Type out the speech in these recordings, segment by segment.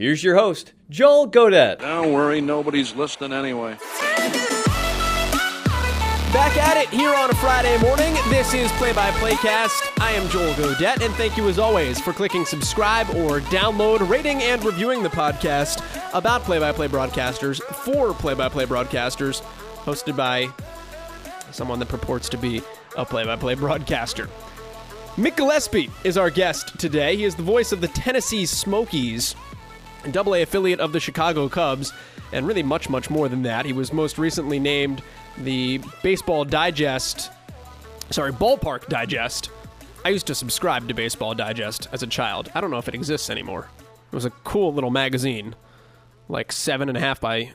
here's your host, Joel Godett. Don't worry, nobody's listening anyway. Back at it here on a Friday morning. This is Play by Play Cast. I am Joel Godett, and thank you as always for clicking subscribe or download, rating, and reviewing the podcast about play by play broadcasters for play by play broadcasters, hosted by someone that purports to be a play by play broadcaster. Mick Gillespie is our guest today. He is the voice of the Tennessee Smokies, double A affiliate of the Chicago Cubs, and really much, much more than that. He was most recently named the Baseball Digest, sorry, Ballpark Digest. I used to subscribe to Baseball Digest as a child. I don't know if it exists anymore. It was a cool little magazine, like seven and a half by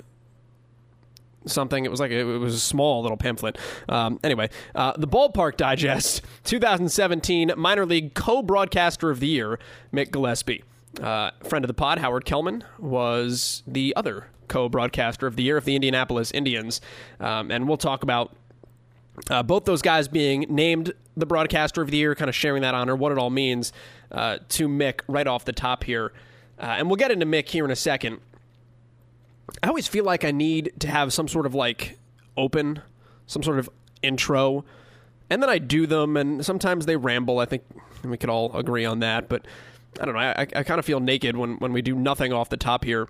something. It was like it was a small little pamphlet. Um, anyway, uh, the Ballpark Digest 2017 minor league co-broadcaster of the year, Mick Gillespie. Uh, friend of the pod, Howard Kellman, was the other co-broadcaster of the year of the Indianapolis Indians, um, and we'll talk about uh, both those guys being named the broadcaster of the year, kind of sharing that honor, what it all means uh, to Mick right off the top here. Uh, and we'll get into Mick here in a second. I always feel like I need to have some sort of like open, some sort of intro, and then I do them, and sometimes they ramble. I think we could all agree on that, but I don't know. I, I kind of feel naked when, when we do nothing off the top here.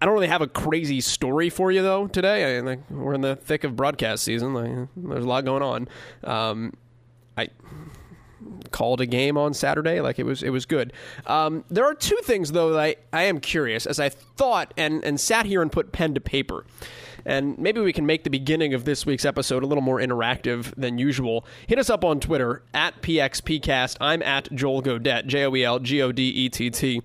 I don't really have a crazy story for you though today. I, like, we're in the thick of broadcast season. Like, there's a lot going on. Um, I called a game on Saturday. Like it was, it was good. Um, there are two things though that I, I am curious as I thought and and sat here and put pen to paper. And maybe we can make the beginning of this week's episode a little more interactive than usual. Hit us up on Twitter at PXPcast. I'm at Joel Godett, J O E L G O D E T T.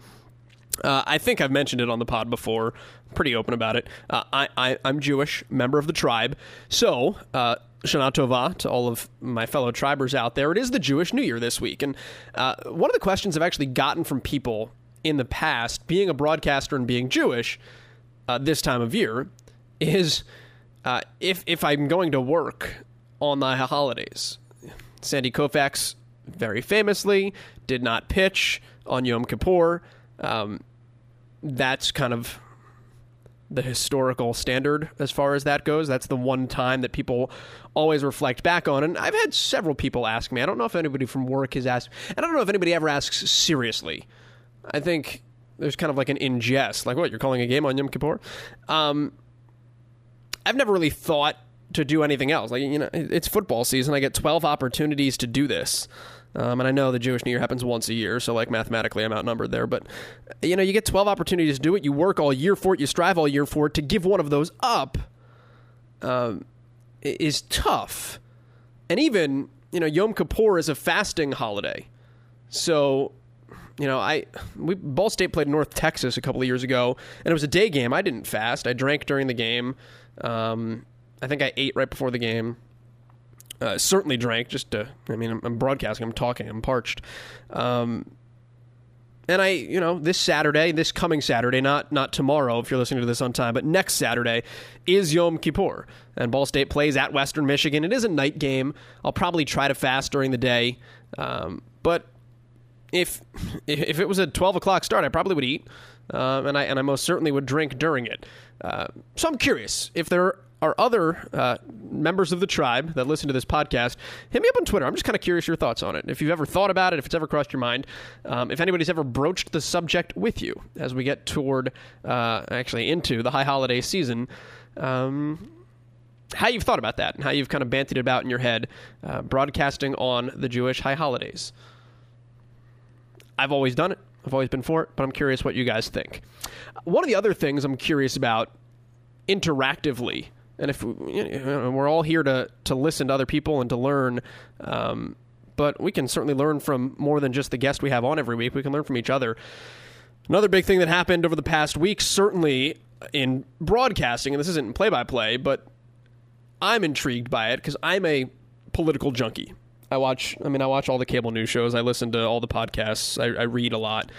Uh, I think I've mentioned it on the pod before. Pretty open about it. Uh, I, I, I'm Jewish, member of the tribe. So, uh, Shana Tova to all of my fellow tribers out there. It is the Jewish New Year this week. And uh, one of the questions I've actually gotten from people in the past, being a broadcaster and being Jewish uh, this time of year, is uh, if, if I'm going to work on the holidays. Sandy Koufax, very famously, did not pitch on Yom Kippur. Um, that's kind of the historical standard as far as that goes. That's the one time that people always reflect back on. And I've had several people ask me. I don't know if anybody from work has asked. I don't know if anybody ever asks seriously. I think there's kind of like an in jest, like what you're calling a game on Yom Kippur. Um, I've never really thought to do anything else. Like you know, it's football season. I get 12 opportunities to do this. Um, and I know the Jewish New Year happens once a year, so like mathematically, I'm outnumbered there. But you know, you get 12 opportunities to do it. You work all year for it. You strive all year for it. To give one of those up um, is tough. And even you know, Yom Kippur is a fasting holiday, so you know, I we Ball State played North Texas a couple of years ago, and it was a day game. I didn't fast. I drank during the game. Um, I think I ate right before the game. Uh, certainly drank just to. I mean, I'm, I'm broadcasting. I'm talking. I'm parched. Um, and I, you know, this Saturday, this coming Saturday, not not tomorrow if you're listening to this on time, but next Saturday is Yom Kippur, and Ball State plays at Western Michigan. It is a night game. I'll probably try to fast during the day, um, but if if it was a 12 o'clock start, I probably would eat, um, and I and I most certainly would drink during it. Uh, so I'm curious if there are other uh, members of the tribe that listen to this podcast. Hit me up on Twitter. I'm just kind of curious your thoughts on it. If you've ever thought about it, if it's ever crossed your mind, um, if anybody's ever broached the subject with you as we get toward uh, actually into the high holiday season. Um, how you've thought about that and how you've kind of bantied it about in your head, uh, broadcasting on the Jewish high holidays. I've always done it. I've always been for it, but I'm curious what you guys think. One of the other things I'm curious about interactively, and if we're all here to to listen to other people and to learn, um, but we can certainly learn from more than just the guest we have on every week. We can learn from each other. Another big thing that happened over the past week, certainly in broadcasting, and this isn't play by play, but I'm intrigued by it because I'm a political junkie. I watch, I mean, I watch all the cable news shows. I listen to all the podcasts. I, I read a lot.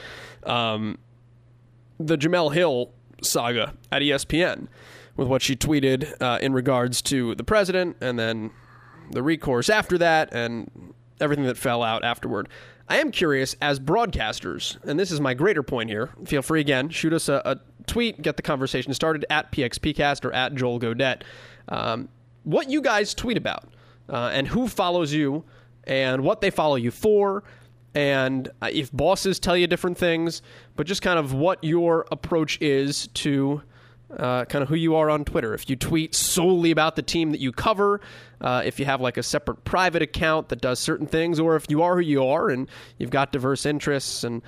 Um, the Jemele Hill saga at ESPN with what she tweeted uh, in regards to the president and then the recourse after that and everything that fell out afterward. I am curious as broadcasters, and this is my greater point here. Feel free again, shoot us a, a tweet, get the conversation started at PXPcast or at Joel Godett. Um, what you guys tweet about uh, and who follows you and what they follow you for and uh, if bosses tell you different things, but just kind of what your approach is to uh, kind of who you are on Twitter. If you tweet solely about the team that you cover, uh, if you have like a separate private account that does certain things, or if you are who you are and you've got diverse interests and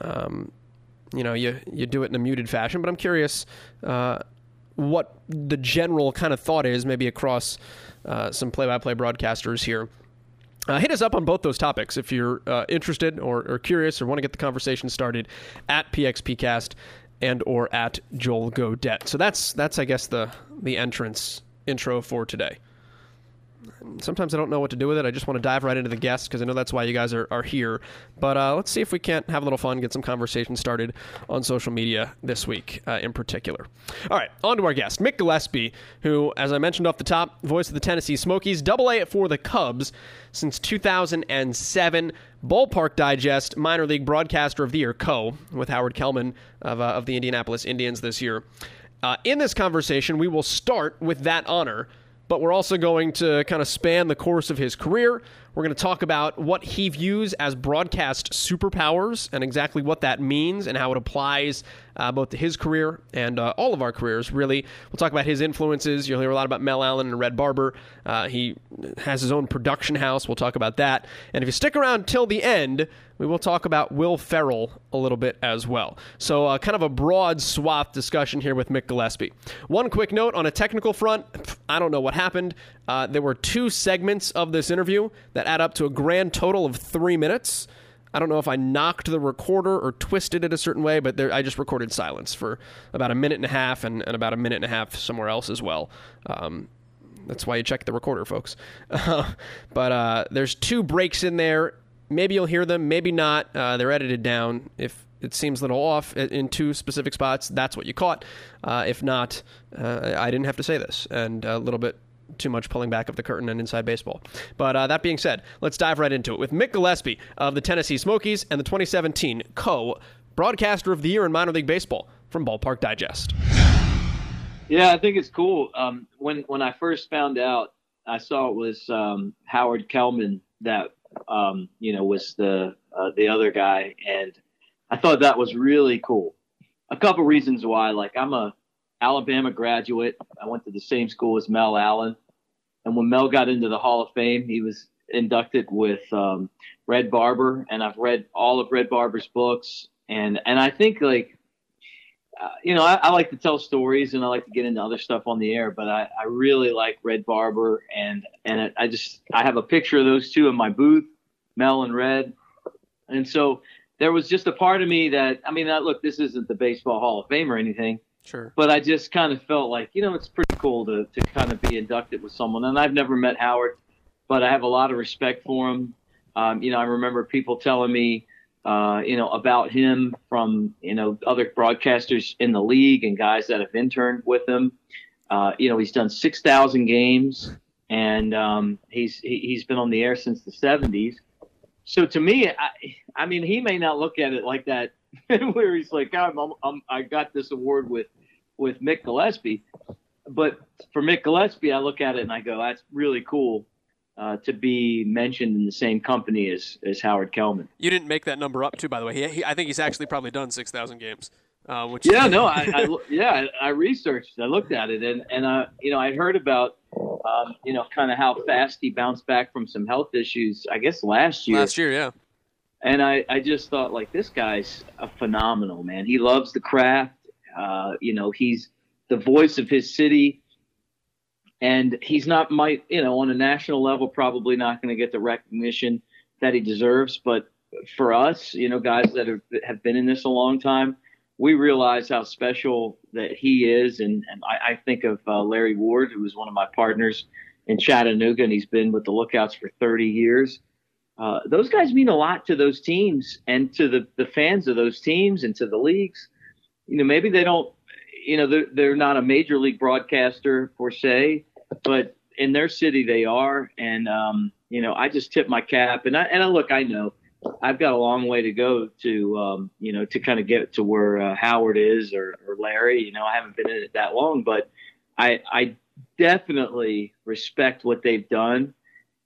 um, you know you you do it in a muted fashion. But I'm curious uh, what the general kind of thought is, maybe across uh, some play-by-play broadcasters here. Uh, hit us up on both those topics if you're uh, interested or, or, curious or want to get the conversation started at PXPcast and or at Joel Godett. So that's that's I guess the the entrance intro for today. Sometimes I don't know what to do with it. I just want to dive right into the guests because I know that's why you guys are, are here. But uh, let's see if we can't have a little fun, get some conversation started on social media this week uh, in particular. All right, on to our guest, Mick Gillespie, who, as I mentioned off the top, voice of the Tennessee Smokies, double A for the Cubs since 2007. Ballpark Digest Minor League Broadcaster of the Year, co, with Howard Kellman of, uh, of the Indianapolis Indians this year. Uh, in this conversation, we will start with that honor but we're also going to kind of span the course of his career. We're going to talk about what he views as broadcast superpowers and exactly what that means and how it applies uh, both to his career and uh, all of our careers, really. We'll talk about his influences. You'll hear a lot about Mel Allen and Red Barber. Uh, he has his own production house. We'll talk about that. And if you stick around till the end, we will talk about Will Ferrell a little bit as well. So, uh, kind of a broad swath discussion here with Mick Gillespie. One quick note on a technical front I don't know what happened. Uh, there were two segments of this interview that add up to a grand total of three minutes. I don't know if I knocked the recorder or twisted it a certain way, but there, I just recorded silence for about a minute and a half and, and about a minute and a half somewhere else as well. Um, that's why you check the recorder, folks. but uh, there's two breaks in there. Maybe you'll hear them, maybe not. Uh, they're edited down. If it seems a little off in two specific spots, that's what you caught. Uh, if not, uh, I didn't have to say this, and a little bit too much pulling back of the curtain and inside baseball. But uh, that being said, let's dive right into it with Mick Gillespie of the Tennessee Smokies and the 2017 Co. Broadcaster of the Year in minor league baseball from Ballpark Digest. Yeah, I think it's cool. Um, when when I first found out, I saw it was um, Howard Kellman that um, you know was the uh, the other guy, and I thought that was really cool. A couple reasons why, like I'm a Alabama graduate. I went to the same school as Mel Allen. And when Mel got into the Hall of Fame, he was inducted with um, Red Barber, and I've read all of Red Barber's books. And and I think like, uh, you know, I, I, like to tell stories and I like to get into other stuff on the air, but I, I really like Red Barber, and and I just I have a picture of those two in my booth, Mel and Red, and so there was just a part of me that I mean, look, this isn't the Baseball Hall of Fame or anything, Sure. But I just kind of felt like, you know, it's pretty cool to, to kind of be inducted with someone. And I've never met Howard, but I have a lot of respect for him. Um, you know, I remember people telling me, uh, you know, about him from, you know, other broadcasters in the league and guys that have interned with him. Uh, you know, he's done 6,000 games and um, he's, he, he's been on the air since the 70s. So to me, I, I mean, he may not look at it like that where he's like, I'm, I'm, i got this award with with Mick Gillespie, but for Mick Gillespie, I look at it and I go, that's really cool uh, to be mentioned in the same company as as Howard Kellman. You didn't make that number up too, by the way. He, he, I think he's actually probably done six thousand games. Uh, which yeah, no, I, I yeah, I, I researched, I looked at it, and and uh, you know, I heard about um, you know, kind of how fast he bounced back from some health issues. I guess last year. Last year, yeah and I, I just thought like this guy's a phenomenal man. He loves the craft. Uh, you know, he's the voice of his city, and he's not might you know on a national level probably not going to get the recognition that he deserves. But for us, you know, guys that have, have been in this a long time, we realize how special that he is. And, and I, I think of uh, Larry Ward, who was one of my partners in Chattanooga, and he's been with the Lookouts for 30 years. Uh, those guys mean a lot to those teams and to the, the fans of those teams and to the leagues. You know, maybe they don't, you know, they're, they're not a major league broadcaster per se, but in their city they are. And, um, you know, I just tip my cap. And I, and I look, I know I've got a long way to go to, um, you know, to kind of get to where uh, Howard is or, or Larry. You know, I haven't been in it that long, but I, I definitely respect what they've done,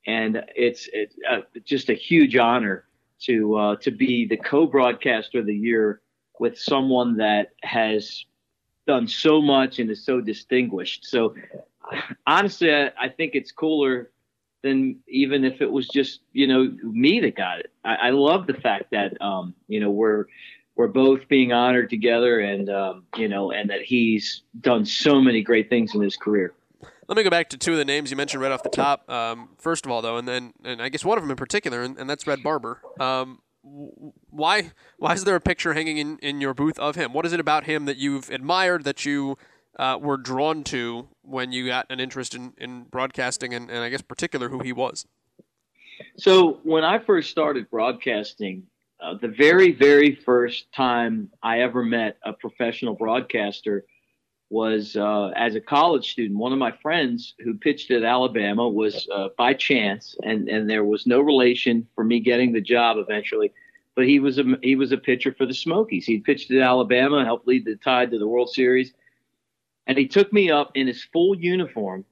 and it's uh, just a huge honor to uh, to be the co-broadcaster of the year with someone that has done so much and is so distinguished. So honestly, I, I think it's cooler than even if it was just you know me that got it. I, I love the fact that um, you know we're we're both being honored together, and um, you know, and that he's done so many great things in his career. Let me go back to two of the names you mentioned right off the top. Um, first of all, though, and then and I guess one of them in particular, and, and that's Red Barber. Um, why why is there a picture hanging in, in your booth of him? What is it about him that you've admired that you uh, were drawn to when you got an interest in, in broadcasting and, and I guess particular who he was? So when I first started broadcasting, uh, the very very first time I ever met a professional broadcaster was uh, as a college student. One of my friends who pitched at Alabama was uh, by chance, and and there was no relation for me getting the job eventually. But he was a he was a pitcher for the Smokies. He pitched at Alabama, helped lead the Tide to the World Series, and he took me up in his full uniform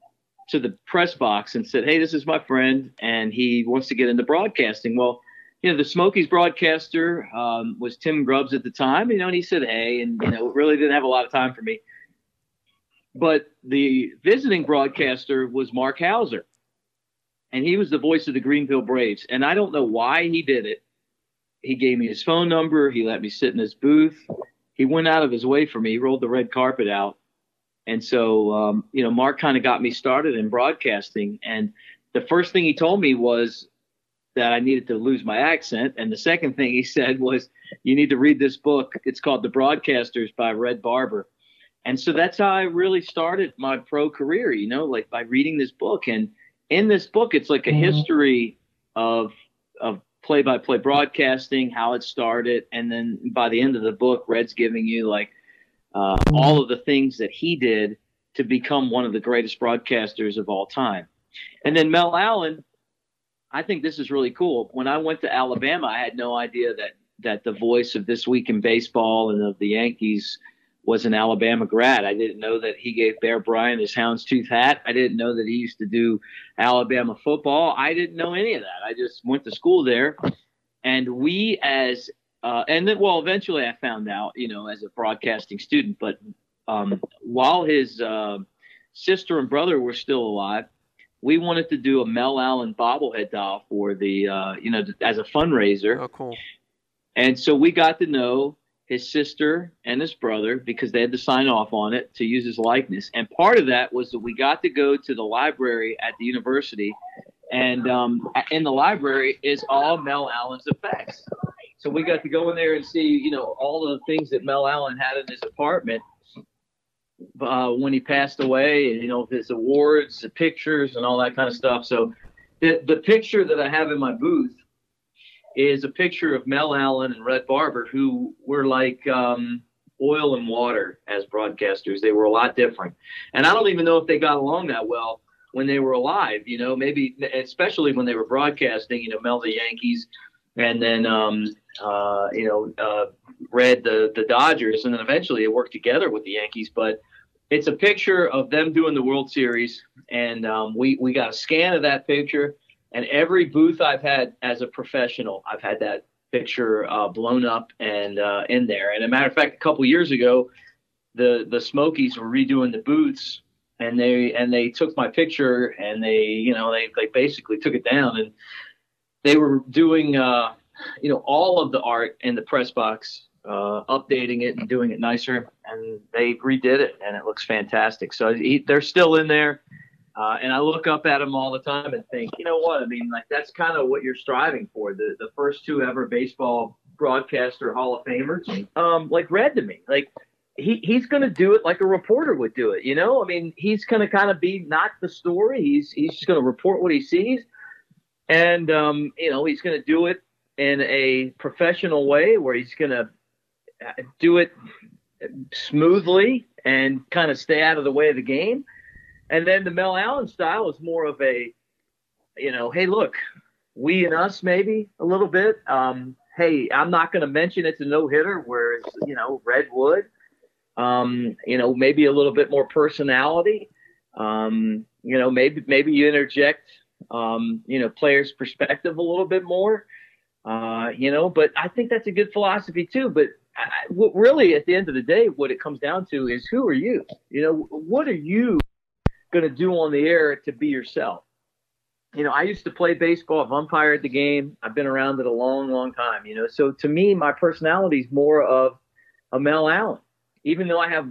to the press box and said, "Hey, this is my friend, and he wants to get into broadcasting." Well. You know, the Smokies broadcaster um, was Tim Grubbs at the time, you know, and he said, Hey, and, you know, really didn't have a lot of time for me but the visiting broadcaster was Mark Hauser, and he was the voice of the Greenville Braves. And I don't know why he did it. He gave me his phone number. He let me sit in his booth. He went out of his way for me. He rolled the red carpet out. And so, um, you know, Mark kind of got me started in broadcasting. And the first thing he told me was that I needed to lose my accent. And the second thing he said was, you need to read this book. It's called The Broadcasters by Red Barber and so that's how I really started my pro career, you know, like by reading this book. And in this book, it's like a mm-hmm. history of of play by play broadcasting, how it started, and then by the end of the book, Red's giving you like uh, mm-hmm. all of the things that he did to become one of the greatest broadcasters of all time. And then Mel Allen, I think this is really cool. When I went to Alabama, I had no idea that that the voice of this week in baseball and of the Yankees was an Alabama grad. I didn't know that he gave Bear Bryant his houndstooth hat. I didn't know that he used to do Alabama football. I didn't know any of that. I just went to school there. And we, as, uh, and then, well, eventually I found out, you know, as a broadcasting student, but um, while his uh, sister and brother were still alive, we wanted to do a Mel Allen bobblehead doll for the, uh, you know, as a fundraiser. Oh, cool. And so we got to know his sister and his brother because they had to sign off on it to use his likeness. And part of that was that we got to go to the library at the university, and um, in the library is all Mel Allen's effects. So we got to go in there and see, you know, all of the things that Mel Allen had in his apartment uh, when he passed away, and you know, his awards, the pictures, and all that kind of stuff. So the the picture that I have in my booth is a picture of Mel Allen and Red Barber, who were like um, oil and water as broadcasters. They were a lot different. And I don't even know if they got along that well when they were alive, you know, maybe especially when they were broadcasting, you know, Mel the Yankees and then, um, uh, you know, uh, Red the, the Dodgers. And then eventually it worked together with the Yankees. But it's a picture of them doing the World Series. And um, we, we got a scan of that picture and every booth I've had as a professional, I've had that picture uh, blown up and uh, in there. And a matter of fact, a couple years ago, the the Smokies were redoing the booths, and they and they took my picture and they you know they they basically took it down and they were doing uh, you know all of the art in the press box, uh, updating it and doing it nicer, and they redid it and it looks fantastic. So he, they're still in there. Uh, and I look up at them all the time and think, you know what? I mean, like that's kind of what you're striving for. The the first two ever baseball broadcaster Hall of Famers, um, like Red to me. Like he he's going to do it like a reporter would do it. You know, I mean, he's going to kind of be not the story. He's he's just going to report what he sees, and um, you know, he's going to do it in a professional way where he's going to do it smoothly and kind of stay out of the way of the game. And then the Mel Allen style is more of a, you know, hey, look, we and us maybe a little bit. Um, hey, I'm not going to mention it's a no hitter, whereas you know Redwood, um, you know, maybe a little bit more personality. Um, you know, maybe maybe you interject, um, you know, players' perspective a little bit more. Uh, you know, but I think that's a good philosophy too. But I, really, at the end of the day, what it comes down to is who are you? You know, what are you going to do on the air to be yourself? You know, I used to play baseball. I've umpired the game. I've been around it a long, long time. You know, so to me, my personality is more of a Mel Allen, even though I have,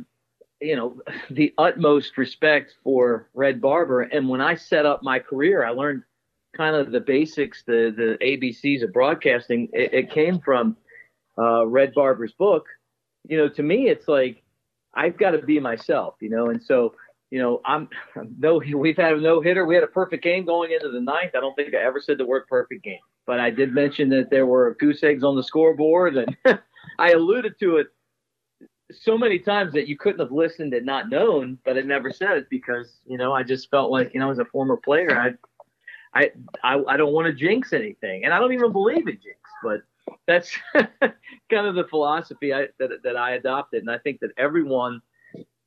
you know, the utmost respect for Red Barber. And when I set up my career, I learned kind of the basics, the the ABCs of broadcasting. It, it came from uh, Red Barber's book, you know, to me, it's like I've got to be myself, you know, and so you know, I'm no, we've had a no hitter. We had a perfect game going into the ninth. I don't think I ever said the word perfect game, but I did mention that there were goose eggs on the scoreboard, and I alluded to it so many times that you couldn't have listened and not known, but I never said it because you know I just felt like you know as a former player, I I I, I don't want to jinx anything, and I don't even believe in jinx, but that's kind of the philosophy I, that, that I adopted. And I think that everyone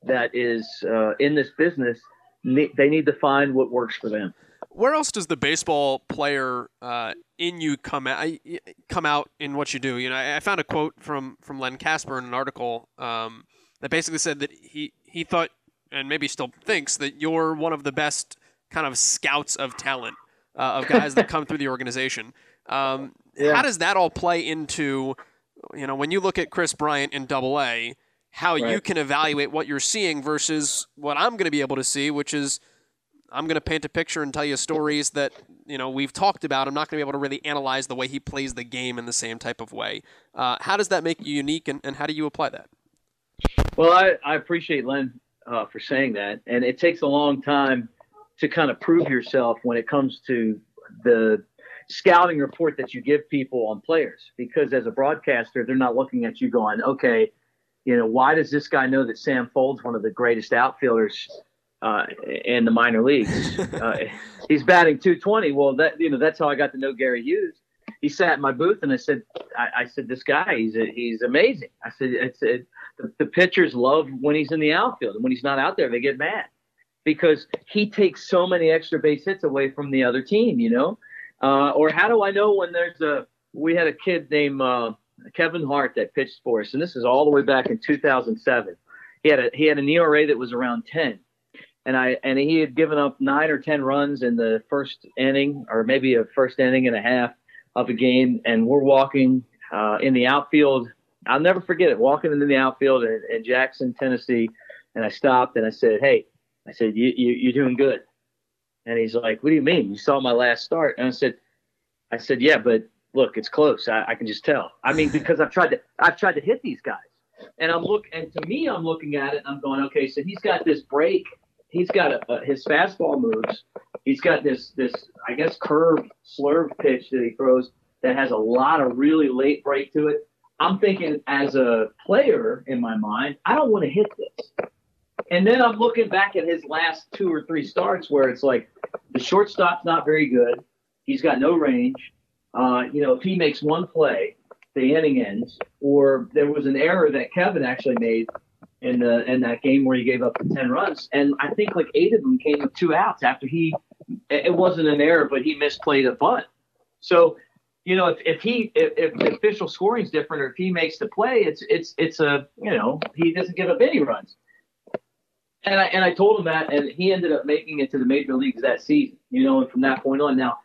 that is uh, in this business, they need to find what works for them. Where else does the baseball player uh, in you come out, come out in what you do? You know, I found a quote from, from Len Kasper in an article um, that basically said that he, he thought, and maybe still thinks, that you're one of the best kind of scouts of talent, uh, of guys that come through the organization. Um, yeah. How does that all play into, you know, when you look at Kris Bryant in Double A, how right. you can evaluate what you're seeing versus what I'm going to be able to see, which is I'm going to paint a picture and tell you stories that you know we've talked about. I'm not going to be able to really analyze the way he plays the game in the same type of way. Uh, how does that make you unique, and, and how do you apply that? Well, I, I appreciate Len uh, for saying that, and it takes a long time to kind of prove yourself when it comes to the scouting report that you give people on players because as a broadcaster they're not looking at you going okay you know why does this guy know that Sam Fuld's one of the greatest outfielders uh, in the minor leagues? Uh, he's batting 220 well that you know that's how i got to know gary hughes. He sat in my booth and i said i, I said this guy he's a, he's amazing. I said it's the, the pitchers love when he's in the outfield and when he's not out there they get mad because he takes so many extra base hits away from the other team you know? Uh, or how do I know when there's a? We had a kid named uh, Kevin Hart that pitched for us, and this is all the way back in 2007. He had a he had an ERA that was around 10, and I and he had given up nine or 10 runs in the first inning, or maybe a first inning and a half of a game. And we're walking uh, in the outfield. I'll never forget it. Walking into the outfield in, in Jackson, Tennessee, and I stopped and I said, "Hey," I said, "You you you're doing good." And he's like, "What do you mean? You saw my last start?" And I said, "I said, yeah, but look, it's close. I, I can just tell. I mean, because I've tried to I've tried to hit these guys, and I'm look and to me, I'm looking at it and I'm going, okay, so he's got this break. He's got a, a, his fastball moves. He's got this this I guess curve slurve pitch that he throws that has a lot of really late break to it. I'm thinking as a player in my mind, I don't want to hit this. And then I'm looking back at his last two or three starts where it's like the shortstop's not very good. He's got no range. Uh, you know, if he makes one play, the inning ends. Or there was an error that Kevin actually made in the in that game where he gave up the ten runs, and I think like eight of them came with two outs after he. It wasn't an error, but he misplayed a bunt. So, you know, if, if he if, if the official scoring is different, or if he makes the play, it's it's it's a you know he doesn't give up any runs and I and I told him that, and he ended up making it to the major leagues that season. You know, and from that point on, now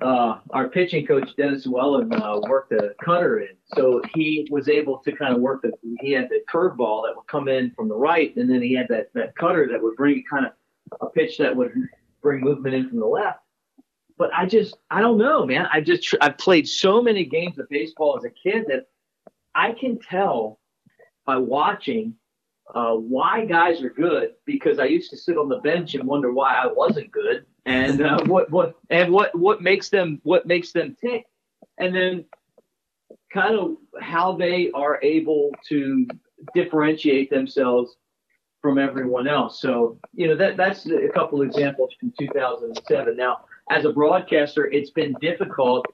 uh, our pitching coach Dennis Lewallyn uh, worked a cutter in, so he was able to kind of work the. He had the curveball that would come in from the right, and then he had that that cutter that would bring kind of a pitch that would bring movement in from the left. but I just I don't know, man. I just I've played so many games of baseball as a kid that I can tell by watching uh, why guys are good because I used to sit on the bench and wonder why I wasn't good and uh, what what and what what makes them what makes them tick, and then kind of how they are able to differentiate themselves from everyone else. So you know that that's a couple examples from 2007. Now, as a broadcaster, it's been difficult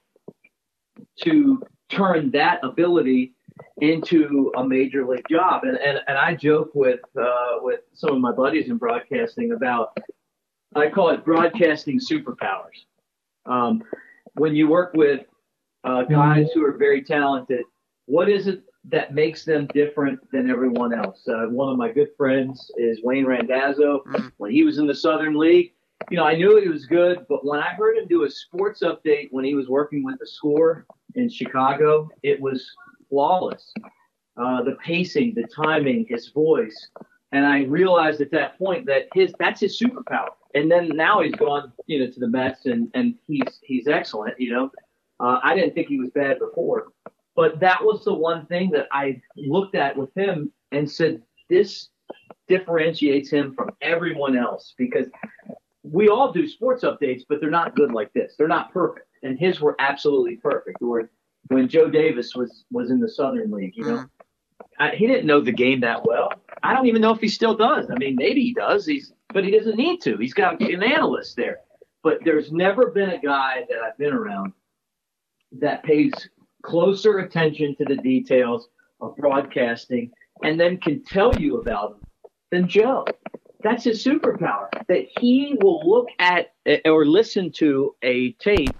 to turn that ability into a major league job. And and, and I joke with uh, with some of my buddies in broadcasting about I call it broadcasting superpowers. Um, when you work with uh, guys who are very talented, what is it that makes them different than everyone else? Uh, one of my good friends is Wayne Randazzo. Mm. When he was in the Southern League, you know, I knew he was good, but when I heard him do a sports update when he was working with the score in Chicago, it was flawless. Uh, the pacing, the timing, his voice, and I realized at that point that his that's his superpower and then now he's gone, you know, to the Mets, and and he's he's excellent. You know, uh, I didn't think he was bad before, but that was the one thing that I looked at with him and said this differentiates him from everyone else because we all do sports updates, but they're not good like this. They're not perfect, and his were absolutely perfect. Or when Joe Davis was was in the Southern League, you know. Mm. I, he didn't know the game that well. I don't even know if he still does. I mean, maybe he does. He's but he doesn't need to. He's got an analyst there. But there's never been a guy that I've been around that pays closer attention to the details of broadcasting and then can tell you about them than Joe. That's his superpower. That he will look at or listen to a tape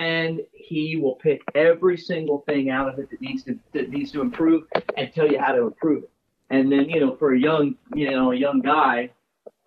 and he will pick every single thing out of it that needs to that needs to improve and tell you how to improve it. And then, you know, for a young, you know, a young guy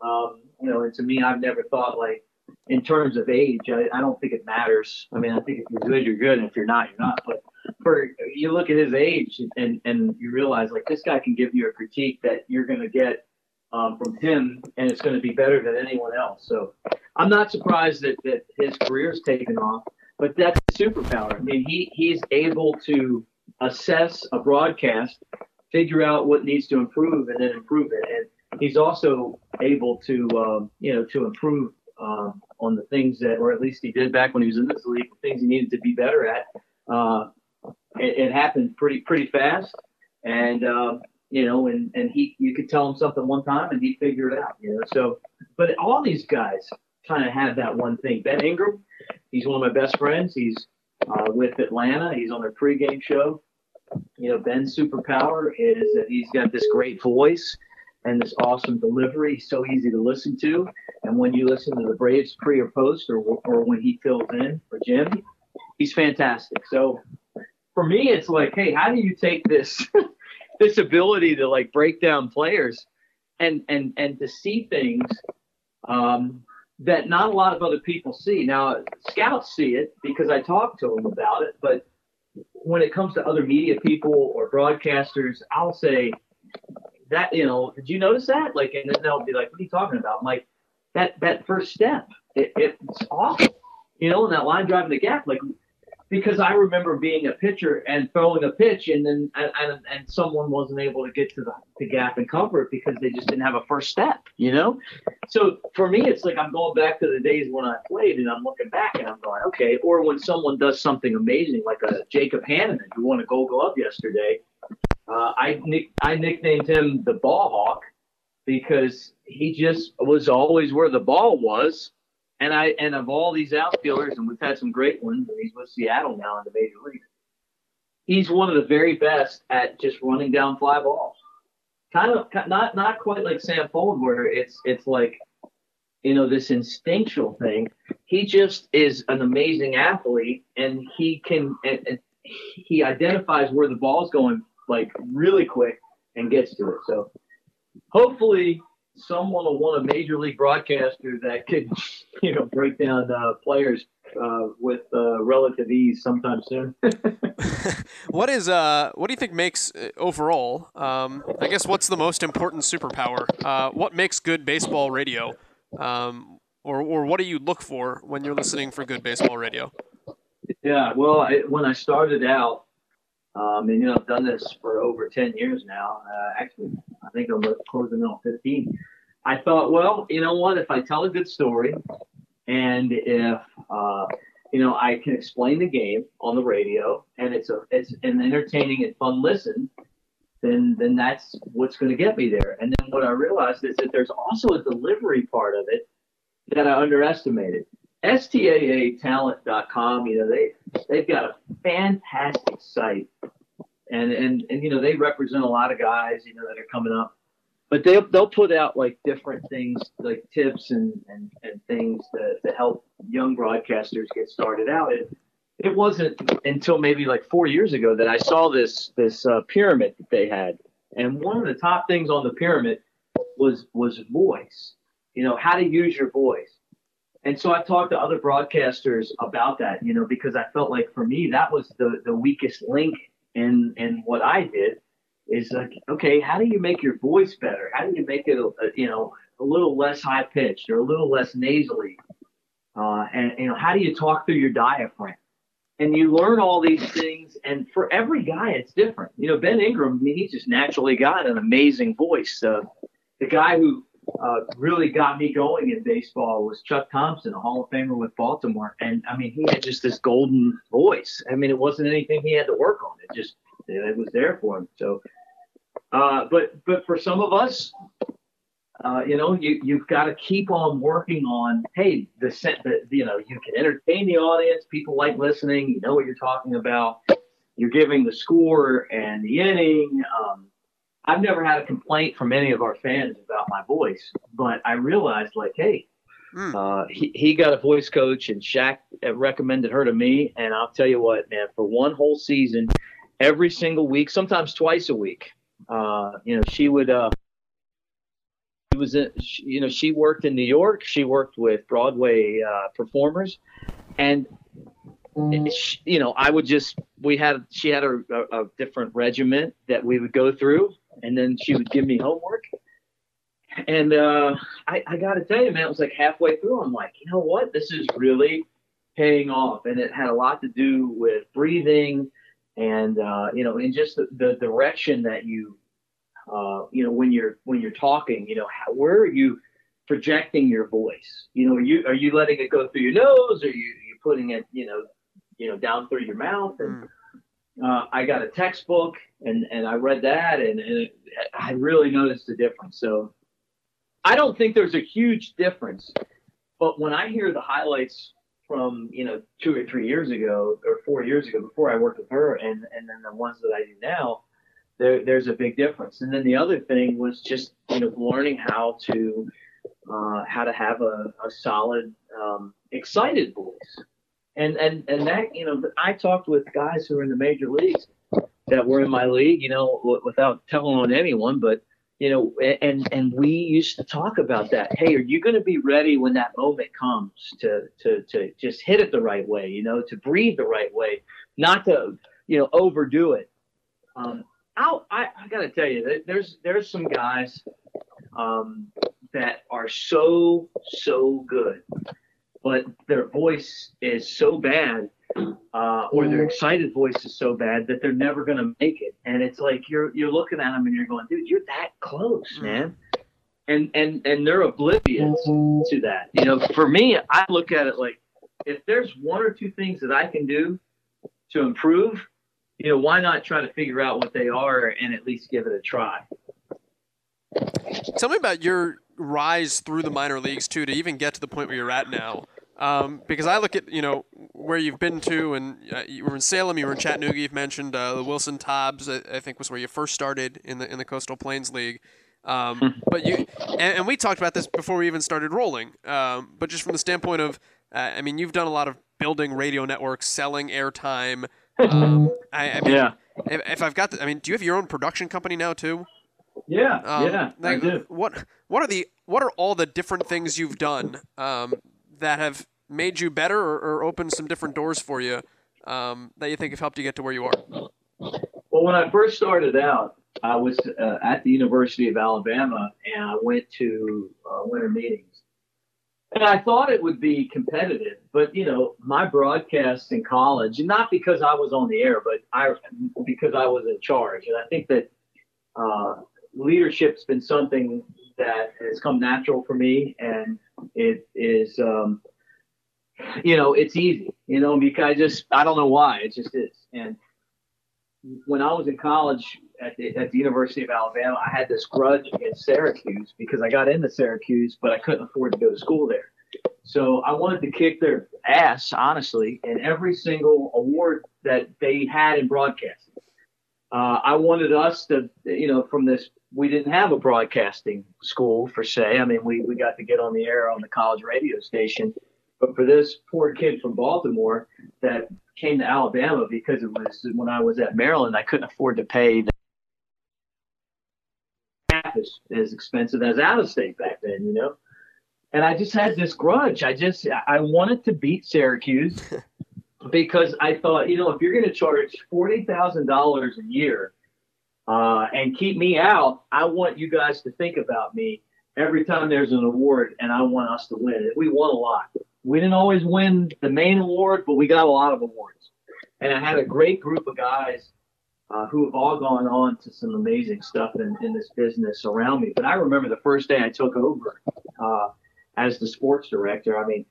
um, you know, and to me, I've never thought like in terms of age. I, I don't think it matters. I mean, I think if you're good, you're good, and if you're not, you're not. But for you look at his age and and you realize like this guy can give you a critique that you're going to get um, from him, and it's going to be better than anyone else. So I'm not surprised that that his career's taken off. But that's a superpower. I mean, he he's able to assess a broadcast, figure out what needs to improve, and then improve it. And he's also able to um, you know to improve um, on the things that, or at least he did back when he was in this league, things he needed to be better at. Uh, it, it, happened pretty pretty fast, and uh, you know, and and he you could tell him something one time and he'd figure it out. You know, so but all these guys kind of have that one thing. Ben Ingram, he's one of my best friends. He's uh, with Atlanta. He's on their pregame show. You know, Ben's superpower is that he's got this great voice and this awesome delivery. So easy to listen to. And when you listen to the Braves pre or post, or or when he fills in for Jim, he's fantastic. So for me, it's like, hey, how do you take this this ability to like break down players and and and to see things um, that not a lot of other people see. Now, scouts see it because I talk to them about it, but when it comes to other media people or broadcasters, I'll say, that you know, did you notice that? Like, and then they'll be like, "What are you talking about?" I'm like, that that first step, it, it's awful. You know, and that line driving the gap, like, because I remember being a pitcher and throwing a pitch, and then and, and, and someone wasn't able to get to the, the gap and cover it because they just didn't have a first step. You know, so for me, it's like I'm going back to the days when I played, and I'm looking back and I'm going, okay. Or when someone does something amazing, like a Jacob Hannemann who won a Gold Glove yesterday, uh, I nick, I nicknamed him the ball hawk because he just was always where the ball was. And I and of all these outfielders, and we've had some great ones, and he's with Seattle now in the major leagues. He's one of the very best at just running down fly balls. Kind of not not quite like Sam Fuld, where it's it's like you know this instinctual thing. He just is an amazing athlete, and he can and, and he identifies where the ball's going like really quick and gets to it. So hopefully someone will want a major league broadcaster that could, you know, break down uh, players uh, with uh, relative ease sometime soon. what is uh? What do you think makes uh, overall? Um, I guess what's the most important superpower? Uh, what makes good baseball radio? Um, or or what do you look for when you're listening for good baseball radio? Yeah, well, I, when I started out, um, and you know, I've done this for over ten years now. Uh, actually, I think I'm closing on fifteen. I thought, well, you know what? If I tell a good story, and if uh, you know I can explain the game on the radio, and it's a it's an entertaining and fun listen, then then that's what's going to get me there. And then what I realized is that there's also a delivery part of it that I underestimated. STAAtalent.com, you know, they they've got a fantastic site, and and and you know they represent a lot of guys, you know, that are coming up. But they'll they'll put out like different things, like tips and and, and things to, to help young broadcasters get started out. And it wasn't until maybe like four years ago that I saw this this uh, pyramid that they had, and one of the top things on the pyramid was was voice. You know, how to use your voice and so I talked to other broadcasters about that, you know, because I felt like for me that was the the weakest link in in what I did is like, okay, how do you make your voice better? How do you make it, a, you know, a little less high pitched or a little less nasally? Uh, and you know, how do you talk through your diaphragm? And you learn all these things, and for every guy, it's different. You know, Ben Ingram, I mean, he just naturally got an amazing voice. Uh, the guy who uh, really got me going in baseball was Chuck Thompson, a Hall of Famer with Baltimore. And I mean, he had just this golden voice. I mean, it wasn't anything he had to work on. It just it was there for him. So, uh, but but for some of us, uh, you know, you you've got to keep on working on. Hey, the set that you know you can entertain the audience. People like listening. You know what you're talking about. You're giving the score and the inning. Um, I've never had a complaint from any of our fans about my voice, but I realized like, hey, mm. uh, he, he got a voice coach and Shaq recommended her to me. And I'll tell you what, man, for one whole season, every single week, sometimes twice a week, uh, you know, she would, uh, she was, in, she, you know, she worked in New York. She worked with Broadway uh, performers, and you know, I would just we had she had a, a, a, different regiment that we would go through, and then she would give me homework. And uh, I, I got to tell you, man, it was like halfway through. I'm like, you know what? This is really paying off, and it had a lot to do with breathing, and uh, you know, and just the, the direction that you, uh, you know, when you're when you're talking, you know, how, where are you projecting your voice? You know, are you are you letting it go through your nose, or you you putting it, you know, you know, down through your mouth, and mm uh, I got a textbook and, and I read that and, and it, I really noticed the difference. So I don't think there's a huge difference, but when I hear the highlights from, you know, two or three years ago or four years ago before I worked with her and, and then the ones that I do now, there, there's a big difference. And then the other thing was just, you know, learning how to, uh, how to have a, a solid, um, excited voice and and and that you know I talked with guys who are in the major leagues that were in my league, you know, w- without telling on anyone, but you know, and and we used to talk about that. Hey, are you going to be ready when that moment comes to to to just hit it the right way? You know, to breathe the right way, not to you know overdo it. Um, I'll, I I got to tell you, there's there's some guys um, that are so so good but their voice is so bad, uh, or their excited voice is so bad that they're never going to make it. And it's like you're you're looking at them and you're going, dude, you're that close, mm. man. And and and they're oblivious to that. You know, for me, I look at it like if there's one or two things that I can do to improve, you know, why not try to figure out what they are and at least give it a try. Tell me about your rise through the minor leagues too to even get to the point where you're at now. Um, because I look at you know where you've been to, and uh, you were in Salem, you were in Chattanooga. You've mentioned uh, the Wilson Tobs. I, I, think was where you first started in the in the Coastal Plains League. Um, hmm. but you and, and, we talked about this before we even started rolling. Um, but just from the standpoint of, uh, I mean, you've done a lot of building radio networks, selling airtime. Um, I, I mean, yeah. If, if, I've got, the, I mean, do you have your own production company now too? Yeah, um, yeah, like, I do. What What are the What are all the different things you've done um, that have made you better or, or opened some different doors for you um, that you think have helped you get to where you are? Well, when I first started out, I was uh, at the University of Alabama and I went to uh, winter meetings. And I thought it would be competitive, but you know, my broadcasts in college, not because I was on the air, but I because I was in charge. And I think that uh, leadership's been something that has come natural for me, and it is, um, you know, it's easy, you know, because I just I don't know why it just is. And when I was in college at the, at the University of Alabama, I had this grudge against Syracuse because I got into Syracuse, but I couldn't afford to go to school there. So I wanted to kick their ass, honestly, in every single award that they had in broadcasting. Uh, I wanted us to, you know, from this, we didn't have a broadcasting school per se. I mean, we, we got to get on the air on the college radio station. But for this poor kid from Baltimore that came to Alabama because it was when I was at Maryland, I couldn't afford to pay the half as, as expensive as out of state back then, you know. And I just had this grudge. I just I wanted to beat Syracuse because I thought, you know, if you're going to charge forty thousand dollars a year uh, and keep me out, I want you guys to think about me every time there's an award, and I want us to win. We won a lot. We didn't always win the main award, but we got a lot of awards. And I had a great group of guys uh, who have all gone on to some amazing stuff in, in this business around me. But I remember the first day I took over uh, as the sports director. I mean,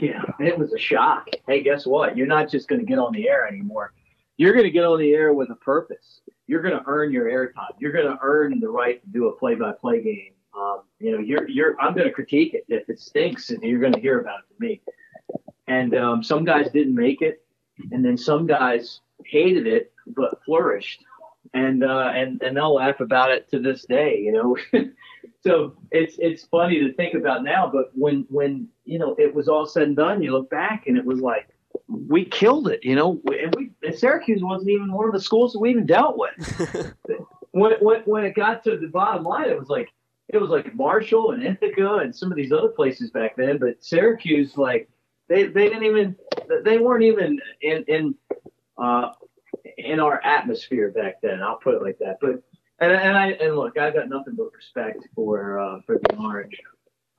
yeah, it was a shock. Hey, guess what? You're not just going to get on the air anymore. You're going to get on the air with a purpose. You're going to earn your airtime. You're going to earn the right to do a play-by-play game. Um, you know, you're you're. I'm going to critique it if it stinks, and you're going to hear about it from me. And um, some guys didn't make it, and then some guys hated it but flourished, and uh, and and they'll laugh about it to this day. You know, so it's it's funny to think about now, but when when you know it was all said and done, you look back and it was like we killed it. You know, and we Syracuse wasn't even one of the schools that we even dealt with. when, it, when when it got to the bottom line, it was like it was like Marshall and Ithaca and some of these other places back then, but Syracuse like they they didn't even they weren't even in in uh, in our atmosphere back then. I'll put it like that. But and and I and look, I've got nothing but respect for uh, for the Orange.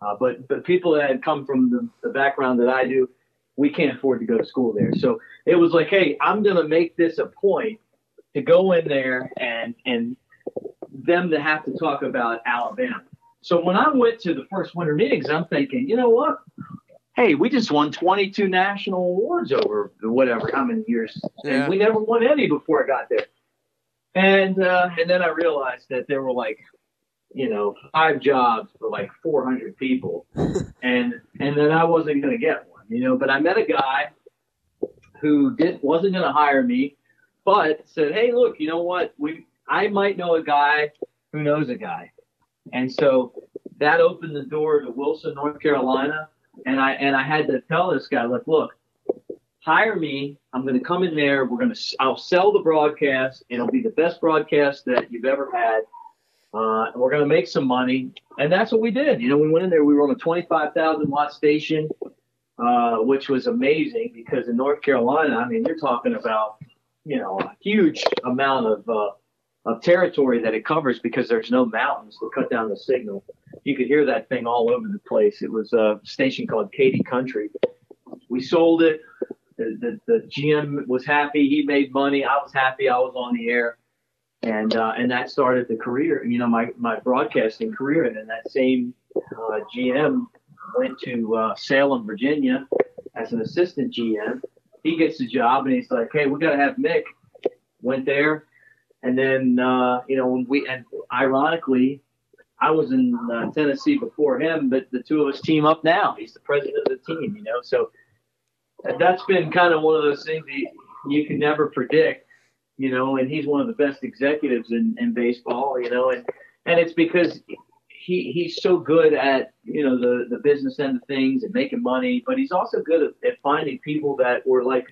Uh, but but people that had come from the, the background that I do, we can't afford to go to school there. So it was like, hey, I'm gonna make this a point to go in there and and them to have to talk about Alabama. So when I went to the first winter meetings, I'm thinking, you know what? Hey, we just won 22 national awards over whatever how many years, Yeah. and we never won any before I got there. And uh, and then I realized that there were like, you know, five jobs for like 400 people, and and then I wasn't going to get one, you know. But I met a guy who did wasn't going to hire me, but said, hey, look, you know what? We I might know a guy who knows a guy, and so that opened the door to Wilson, North Carolina, and I and I had to tell this guy, like, look, hire me. I'm going to come in there. We're going to. I'll sell the broadcast. It'll be the best broadcast that you've ever had. Uh, we're going to make some money, and that's what we did. You know, we went in there. We were on a 25,000 watt station, uh, which was amazing because in North Carolina, I mean, you're talking about, you know, a huge amount of uh, of territory that it covers because there's no mountains to cut down the signal. You could hear that thing all over the place. It was a station called Katy Country. We sold it. The, the, the GM was happy. He made money. I was happy. I was on the air. And, uh, and that started the career, you know, my, my broadcasting career. And then that same uh, GM went to uh, Salem, Virginia as an assistant GM. He gets the job and he's like, hey, we got to have Mick. Went there. And then, uh, you know, when we, and ironically, I was in uh, Tennessee before him, but the two of us team up now. He's the president of the team, you know. So that's been kind of one of those things that you, can never predict, you know. And he's one of the best executives in, in baseball, you know. And and it's because he he's so good at you know the the business end of things and making money, but he's also good at, at finding people that were like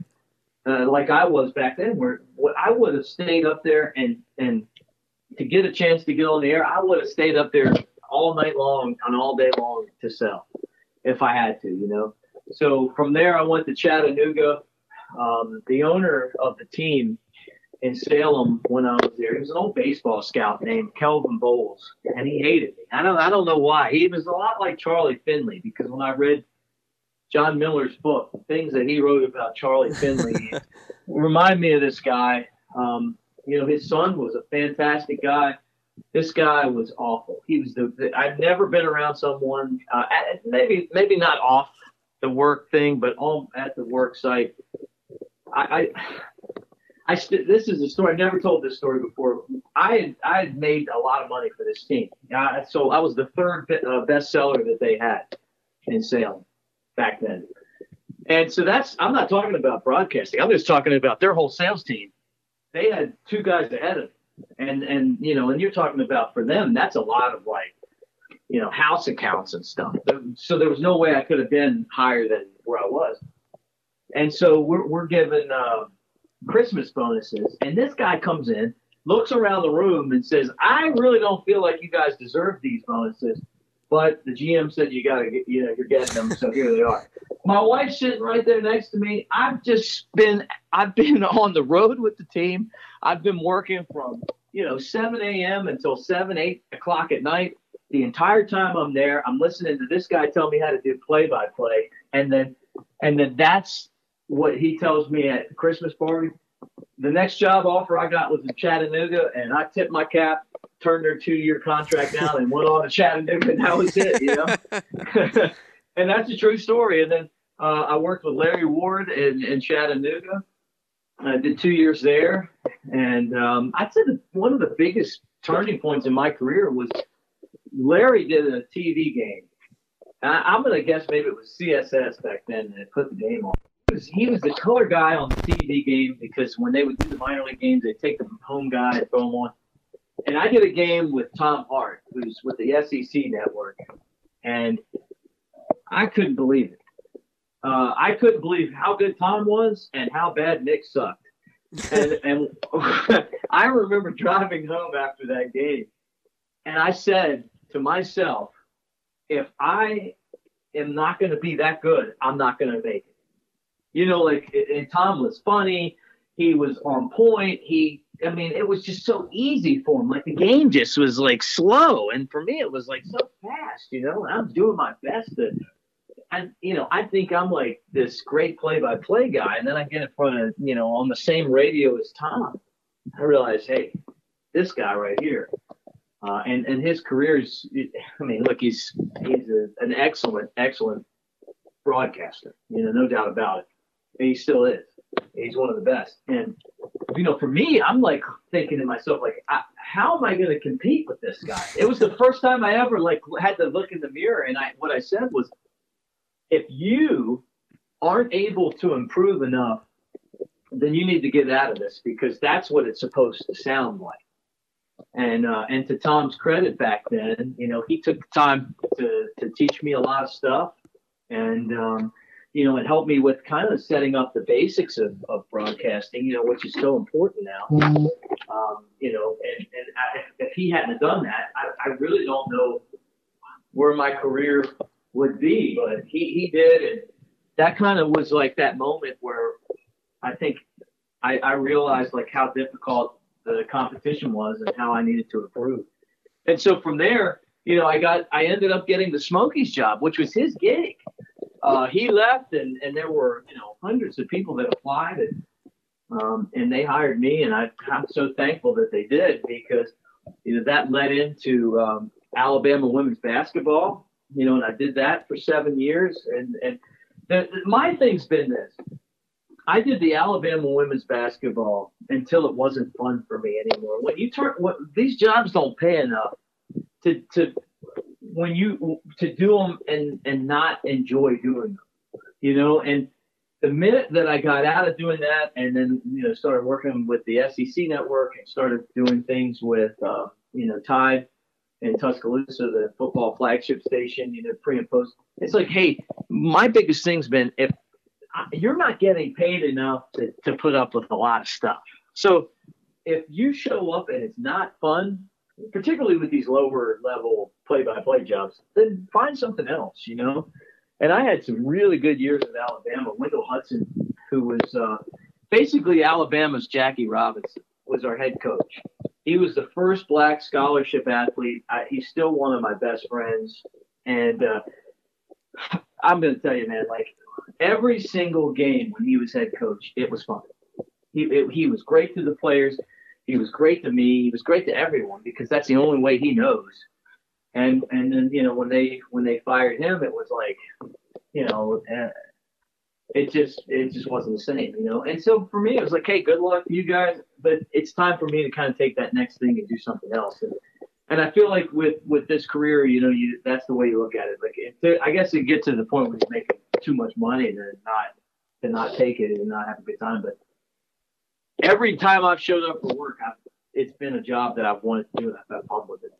uh, like I was back then, where what I would have stayed up there and and to get a chance to get on the air, I would have stayed up there all night long and all day long to sell if I had to, you know. So from there, I went to Chattanooga. Um, the owner of the team in Salem when I was there. He was an old baseball scout named Kelvin Bowles, and he hated me. I don't I don't know why. He was a lot like Charlie Finley because when I read Jon Miller's book, the things that he wrote about Charlie Finley remind me of this guy. Um, you know, his son was a fantastic guy. This guy was awful. He was the, the I've never been around someone uh, maybe maybe not off the work thing, but on at the work site. I, I I st- this is a story. I've never told this story before. I I had made a lot of money for this team. So I was the third uh, bestseller that they had in Salem back then. And so that's I'm not talking about broadcasting. I'm just talking about their whole sales team. They had two guys ahead of me. And and you know, and you're talking about for them, that's a lot of like, you know, house accounts and stuff. So there was no way I could have been higher than where I was. And so we're we're given uh, Christmas bonuses, and this guy comes in, looks around the room, and says, "I really don't feel like you guys deserve these bonuses." But the GM said you gotta get, you know, you're getting them, so here they are. My wife's sitting right there next to me. I've just been, I've been on the road with the team. I've been working from, you know, 7 a.m. until 7, 8 o'clock at night. The entire time I'm there, I'm listening to this guy tell me how to do play by play, and then, and then that's what he tells me at the Christmas party. The next job offer I got was in Chattanooga, and I tipped my cap, turned their two-year contract down, and went on to Chattanooga, and that was it, you know. and that's a true story. And then uh, I worked with Larry Ward in, in Chattanooga. I did two years there, and um, I'd say that one of the biggest turning points in my career was Larry did a TV game. I, am gonna guess maybe it was CSS back then that put the game on was he was the color guy on the TV game because when they would do the minor league games, they'd take the home guy and throw him on. And I did a game with Tom Hart, who's with the SEC network, and I couldn't believe it. Uh, I couldn't believe how good Tom was and how bad Mick sucked. And, and I remember driving home after that game, and I said to myself, if I am not going to be that good, I'm not going to make it. You know, like and Tom was funny. He was on point. He, I mean, it was just so easy for him. Like the game just was like slow, and for me, it was like so fast. You know, and I'm doing my best to. And you know, I think I'm like this great play-by-play guy, and then I get in front of you know on the same radio as Tom. I realize, hey, this guy right here, uh, and and his career is. I mean, look, he's he's a, an excellent, excellent broadcaster. You know, no doubt about it and he still is. He's one of the best. And you know, for me, I'm like thinking to myself, like, I, how am I going to compete with this guy? It was the first time I ever like had to look in the mirror, and I what I said was, if you aren't able to improve enough, then you need to get out of this because that's what it's supposed to sound like. And uh, and to Tom's credit, back then, you know, he took the time to to teach me a lot of stuff, and um, you know, it helped me with kind of setting up the basics of, of broadcasting, you know, which is so important now. Mm-hmm. Um, you know, and, and I, if he hadn't done that, I, I really don't know where my career would be, but he, he did. And that kind of was like that moment where I think I, I realized like how difficult the competition was and how I needed to improve. And so from there, you know, I got, I ended up getting the Smokies job, which was his gig uh, he left, and, and there were you know hundreds of people that applied, and um, and they hired me, and I, I'm so thankful that they did because you know that led into um, Alabama women's basketball. You know, and I did that for seven years, and and the, my thing's been this. I did the Alabama women's basketball until it wasn't fun for me anymore. When you turn, what, these jobs don't pay enough to to when you to do them and and not enjoy doing them, you know. And the minute that I got out of doing that, and then you know started working with the SEC network and started doing things with uh, you know Tide in Tuscaloosa, the football flagship station, you know pre and post. It's like, hey, my biggest thing's been if you're not getting paid enough to, to put up with a lot of stuff. So if you show up and it's not fun, particularly with these lower level play by play jobs, then find something else, you know? And I had some really good years at Alabama. Wendell Hudson, who was uh, basically Alabama's Jackie Robinson. was our head coach. He was the first black scholarship athlete. I, he's still one of my best friends, and uh, I'm going to tell you, man, like every single game when he was head coach, it was fun. He it, he was great to the players. He was great to me. He was great to everyone because that's the only way he knows. And and then you know when they when they fired him, it was like, you know, uh, it just it just wasn't the same, you know. And so for me, it was like, hey, good luck you guys, but it's time for me to kind of take that next thing and do something else. And and I feel like with with this career, you know, you that's the way you look at it. Like, it, I guess it gets to the point where you're making too much money to not to not take it and not have a good time. But every time I've showed up for work, I've, it's been a job that I've wanted to do, and I've had fun with it.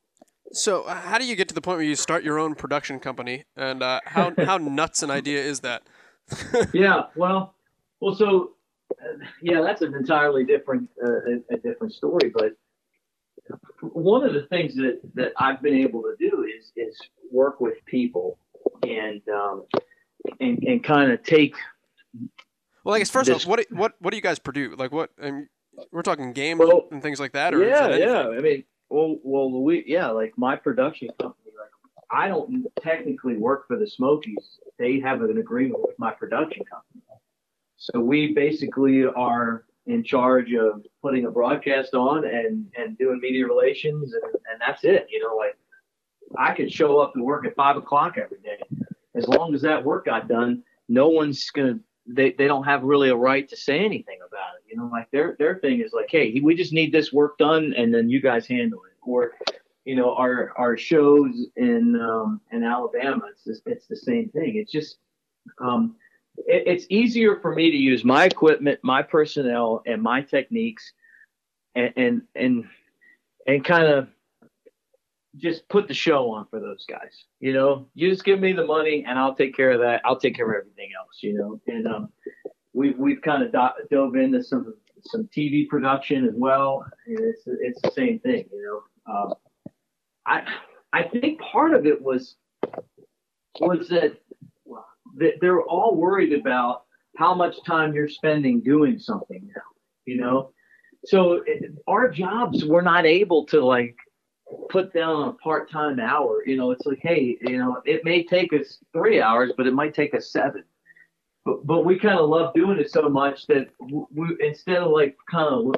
So, uh, how do you get to the point where you start your own production company, and uh, how how nuts an idea is that? yeah, well, well, so uh, yeah, that's an entirely different uh, a, a, different story. But one of the things that that I've been able to do is is work with people and um, and and kind of take. Well, I guess first this, all, what what what do you guys produce? Like what? I mean, we're talking games well, and things like that, or yeah, yeah. I mean, well, well, we yeah, like my production company, like I don't technically work for the Smokies. They have an agreement with my production company, so we basically are in charge of putting a broadcast on and and doing media relations, and and that's it. You know, like I could show up and work at five o'clock every day, as long as that work got done. No one's gonna they, they don't have really a right to say anything about it. You know, like their their thing is like, hey, we just need this work done, and then you guys handle it. Or, you know, our our shows in um, in Alabama, it's just, it's the same thing. It's just um, it, it's easier for me to use my equipment, my personnel, and my techniques, and and and, and kind of just put the show on for those guys. You know, you just give me the money and I'll take care of that. I'll take care of everything else. You know, and um, we've we've kind of do- dove into some some TV production as well. And it's it's the same thing. You know, um, I I think part of it was was that, that they're all worried about how much time you're spending doing something now. You know, so it, our jobs were not able to like put down a part-time hour you know it's like hey you know it may take us three hours but it might take us seven but, but we kind of love doing it so much that we, instead of like kind of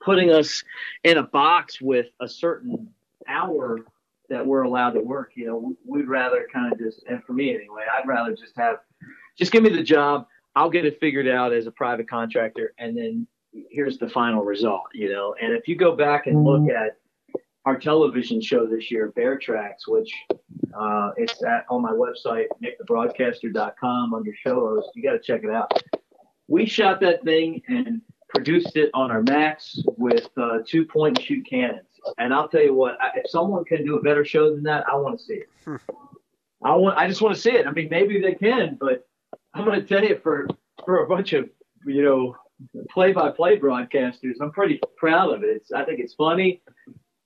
putting us in a box with a certain hour that we're allowed to work you know we'd rather kind of just and for me anyway i'd rather just have just give me the job i'll get it figured out as a private contractor and then here's the final result you know and if you go back and look mm-hmm. at our television show this year, Bear Tracks, which uh, it's at on my website, mickthebroadcaster.com under show host. You got to check it out. We shot that thing and produced it on our Macs with uh, two point and shoot Canons. And I'll tell you what, if someone can do a better show than that, I want to see it. Hmm. I want, I just want to see it. I mean, maybe they can, but I'm going to tell you for for a bunch of you know play-by-play broadcasters, I'm pretty proud of it. It's, I think it's funny.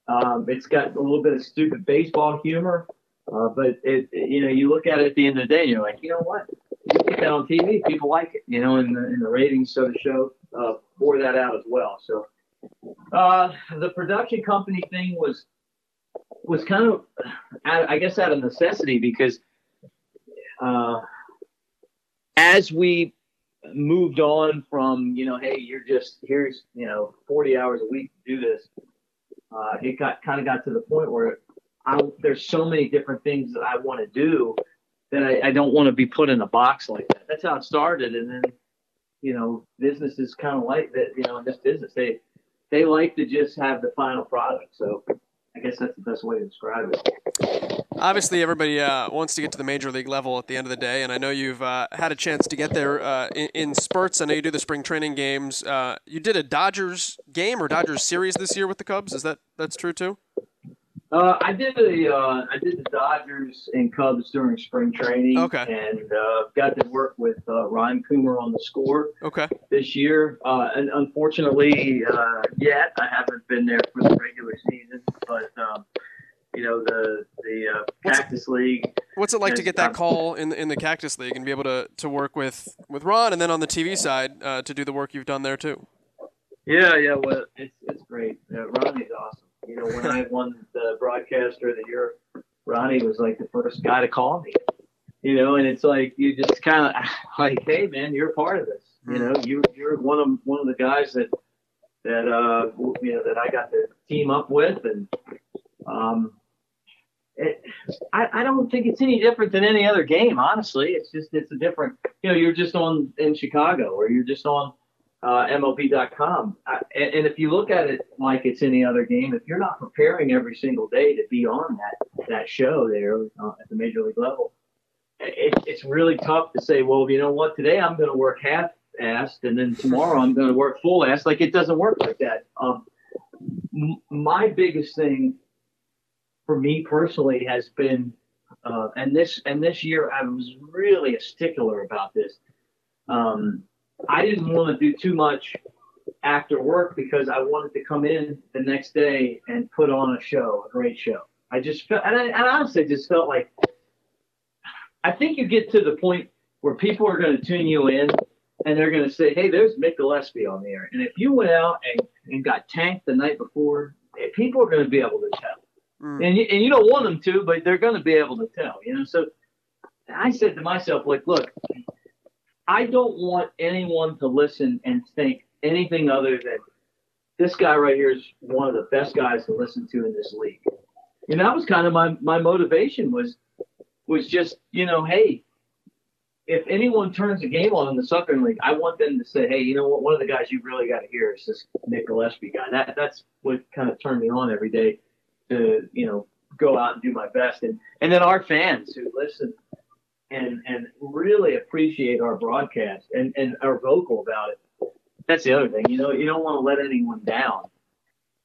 Um, it's got a little bit of stupid baseball humor, uh, but it, you know, you look at it at the end of the day, and you're like, you know what? You put that on TV, people like it, you know, and the, and the ratings so the show uh, bore that out as well. So uh, the production company thing was was kind of, I guess, out of necessity because uh, as we moved on from, you know, hey, you're just here's, you know, 40 hours a week to do this uh, it got kind of got to the point where I, there's so many different things that I want to do that I, I don't want to be put in a box like that. That's how it started, and then you know, businesses kind of like that. You know, in this business, they they like to just have the final product. So I guess that's the best way to describe it. Obviously, everybody uh, wants to get to the major league level at the end of the day, and I know you've uh, had a chance to get there uh, in, in, spurts. I know you do the spring training games. Uh, you did a Dodgers game or Dodgers series this year with the Cubs. Is that that's true too? Uh, I did a uh, I did the Dodgers and Cubs during spring training. Okay. And uh, got to work with uh, Ron Coomer on the score. Okay. This year, uh, and unfortunately, uh, yet I haven't been there for the regular season, but. Um, you know the the uh, Cactus League. What's it like to get that call in the, in the Cactus League and be able to, to work with, with Ron and then on the TV side uh, to do the work you've done there too? Yeah, yeah. Well, it's it's Yeah, Ronnie's awesome. You know, when I won the broadcaster of the year, Ronnie was like the first guy to call me. You know, and it's like you just kind of like, hey man, you're part of this. You know, you you're one of one of the guys that that uh you know that I got to team up with, and um, it, I I don't think it's any different than any other game. Honestly, it's just it's a different. You know, you're just on in Chicago, or you're just on uh, MLB.com. I, and, and if you look at it like it's any other game, if you're not preparing every single day to be on that that show there uh, at the major league level, it, it's really tough to say, well, you know what, today I'm going to work half assed and then tomorrow I'm going to work full ass. Like it doesn't work like that. Um, my biggest thing for me personally has been, uh, and this and this year I was really a stickler about this. Um, I didn't want to do too much after work because I wanted to come in the next day and put on a show, a great show. I just felt, and I, and I honestly just felt like, I think you get to the point where people are going to tune you in and they're going to say, hey, there's Mick Gillespie on the air. And if you went out and, and got tanked the night before, eh, people are going to be able to tell. Mm. And, you, and you don't want them to, but they're going to be able to tell, you know? So I said to myself, like, look, I don't want anyone to listen and think anything other than this guy right here is one of the best guys to listen to in this league. And that was kind of my, my motivation was was just, you know, hey, if anyone turns a game on in the Southern League, I want them to say, hey, you know what, one of the guys you really got to hear is this Mick Gillespie guy. That that's what kind of turned me on every day to, you know, go out and do my best. And and then our fans who listen and and really appreciate our broadcast and, and are vocal about it. That's the other thing. You know, you don't want to let anyone down.